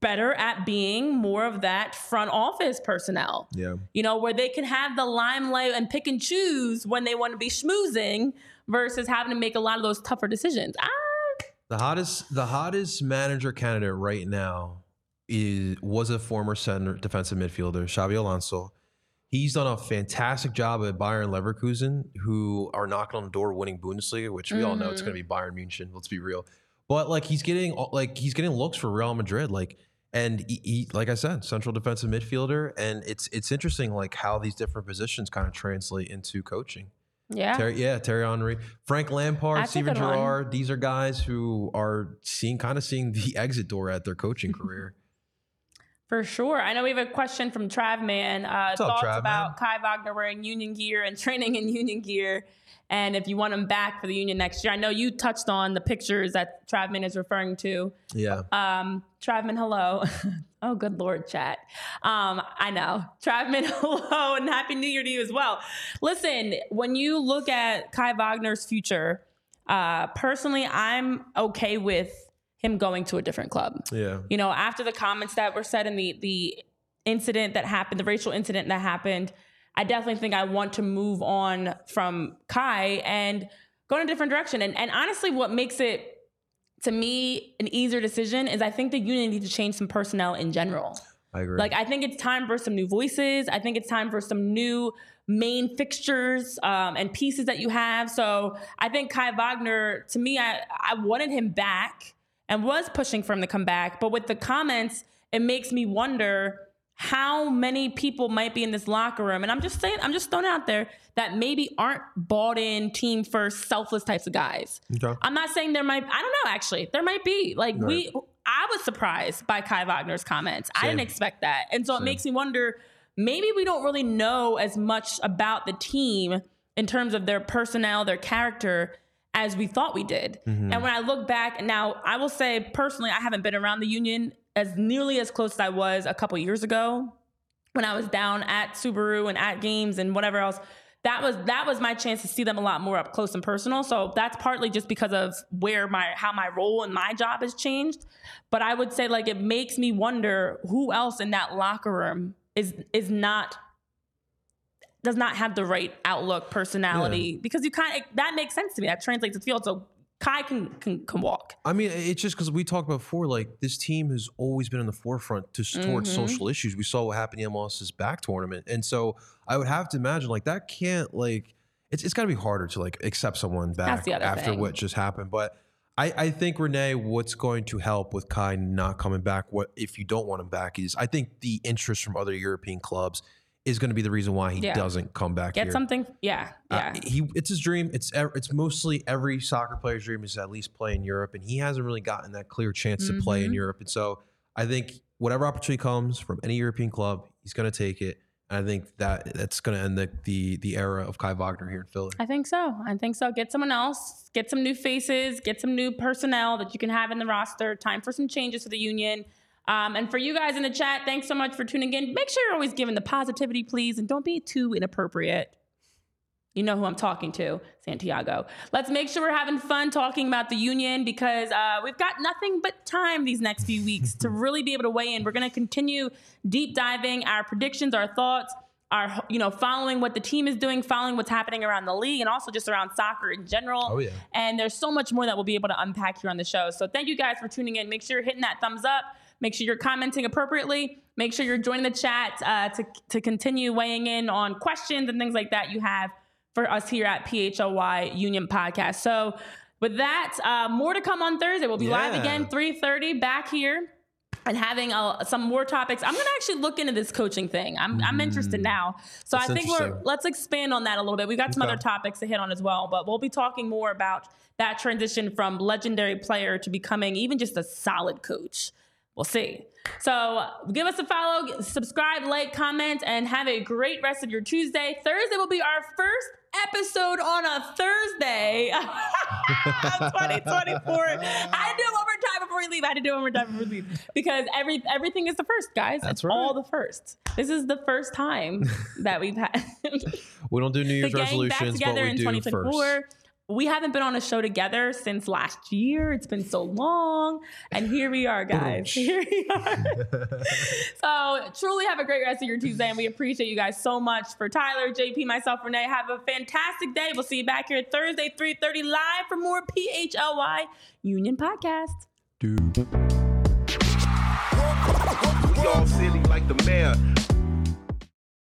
Speaker 1: better at being more of that front office personnel
Speaker 2: yeah.
Speaker 1: you know, where they can have the limelight and pick and choose when they want to be schmoozing versus having to make a lot of those tougher decisions. Ah,
Speaker 2: The hottest the hottest manager candidate right now is was a former center defensive midfielder, Xabi Alonso. He's done a fantastic job at Bayern Leverkusen, who are knocking on the door winning Bundesliga, which we all know it's going to be Bayern Munich. Let's be real. But like he's getting like he's getting looks for Real Madrid, like and he, he like I said, central defensive midfielder, and it's it's interesting like how these different positions kind of translate into coaching.
Speaker 1: Yeah.
Speaker 2: Terry, yeah, Thierry Henry, Frank Lampard, Steven. Gerrard. These are guys who are seeing kind of seeing the [LAUGHS] exit door at their coaching career.
Speaker 1: For sure. I know we have a question from Travman. Uh, thoughts
Speaker 2: Trav,
Speaker 1: about
Speaker 2: man?
Speaker 1: Kai Wagner wearing union gear and [LAUGHS] training in union gear, and if you want him back for the union next year. I know you touched on the pictures that Travman is referring to.
Speaker 2: Yeah,
Speaker 1: Um, Travman, hello. [LAUGHS] oh, good Lord, chat. Um, I know. Travman, [LAUGHS] hello, and Happy New Year to you as well. Listen, when you look at Kai Wagner's future, uh, personally, I'm okay with him going to a different club
Speaker 2: yeah,
Speaker 1: you know, after the comments that were said and the the incident that happened, the racial incident that happened, I definitely think I want to move on from Kai and go in a different direction. And and honestly, what makes it to me an easier decision is I think the union needs to change some personnel in general.
Speaker 2: I agree.
Speaker 1: Like I think it's time for some new voices. I think it's time for some new main fixtures um, and pieces that you have. So I think Kai Wagner, to me, I, I wanted him back and was pushing for him to come back. But with the comments, it makes me wonder how many people might be in this locker room. And I'm just saying, I'm just throwing it out there that maybe aren't bought in team first, selfless types of guys.
Speaker 2: okay.
Speaker 1: I'm not saying there might. I don't know. Actually, there might be. Like we, I was surprised by Kai Wagner's comments. I didn't expect that, and so it makes me wonder. Maybe we don't really know as much about the team in terms of their personnel, their character, as we thought we did.
Speaker 2: Mm-hmm.
Speaker 1: And when I look back now, I will say personally, I haven't been around the union as nearly as close as I was a couple years ago when I was down at Subaru and at games and whatever else. That was that was my chance to see them a lot more up close and personal. So that's partly just because of where my how my role and my job has changed. But I would say like it makes me wonder who else in that locker room is is not does not have the right outlook, personality. Because you kind of that makes sense to me. That translates to field. So Kai can can, can walk.
Speaker 2: I mean, it's just because we talked before, like this team has always been in the forefront to towards
Speaker 1: Mm-hmm.
Speaker 2: social issues. We saw what happened in MLS's back tournament, and so I would have to imagine like that can't like it's it's got to be harder to like accept someone back after
Speaker 1: thing.
Speaker 2: what just happened. But I I think Renee, what's going to help with Kai not coming back? What if you don't want him back? Is I think the interest from other European clubs is going to be the reason why he
Speaker 1: Yeah.
Speaker 2: doesn't come back
Speaker 1: Get
Speaker 2: here.
Speaker 1: something. Yeah.
Speaker 2: Uh,
Speaker 1: Yeah.
Speaker 2: he it's his dream. It's it's mostly every soccer player's dream is at least play in Europe, and he hasn't really gotten that clear chance to play
Speaker 1: Mm-hmm.
Speaker 2: in Europe. And so I think whatever opportunity comes from any European club, he's going to take it. And I think that that's going to end the, the the era of Kai Wagner here in Philly.
Speaker 1: I think so. I think so. Get someone else, get some new faces, get some new personnel that you can have in the roster. Time for some changes for the union. Um, and for you guys in the chat, thanks so much for tuning in. Make sure you're always giving the positivity, please, and don't be too inappropriate. You know who I'm talking to, Santiago. Let's make sure we're having fun talking about the union because uh, we've got nothing but time these next few weeks to [LAUGHS] really be able to weigh in. We're going to continue deep diving our predictions, our thoughts, our you know following what the team is doing, following what's happening around the league, and also just around soccer in general.
Speaker 2: Oh, yeah.
Speaker 1: And there's so much more that we'll be able to unpack here on the show. So thank you guys for tuning in. Make sure you're hitting that thumbs up. Make sure you're commenting appropriately. Make sure you're joining the chat uh, to to continue weighing in on questions and things like that you have for us here at PHLY Union Podcast. So with that, uh, more to come on Thursday. We'll be live again 3:30 back here and having uh, some more topics. I'm gonna actually look into this coaching thing. I'm I'm interested now. So
Speaker 2: That's
Speaker 1: I think we're let's expand on that a little bit. We've got some
Speaker 2: Okay.
Speaker 1: other topics to hit on as well, but we'll be talking more about that transition from legendary player to becoming even just a solid coach. We'll see. So give us a follow, subscribe, like, comment, and have a great rest of your Tuesday. Thursday will be our first episode on a Thursday. [LAUGHS] 2024. I had to do it one more time before we leave. I had to do it one more time before we leave. Because every everything is the first, guys.
Speaker 2: That's
Speaker 1: it's
Speaker 2: right.
Speaker 1: all the first. This is the first time that we've had [LAUGHS]
Speaker 2: We don't do New [LAUGHS] Year's resolutions, but
Speaker 1: together
Speaker 2: we
Speaker 1: in
Speaker 2: do
Speaker 1: 2024.
Speaker 2: first.
Speaker 1: We haven't been on a show together since last year. It's been so long. And here we are, guys. [LAUGHS] Here we are. [LAUGHS] so truly have a great rest of your Tuesday. And we appreciate you guys so much for Tyler, JP, myself, Renee. Have a fantastic day. We'll see you back here Thursday, 3.30 live for more PHLY Union Podcast.
Speaker 2: Dude.
Speaker 5: Walk, y'all city like the mayor.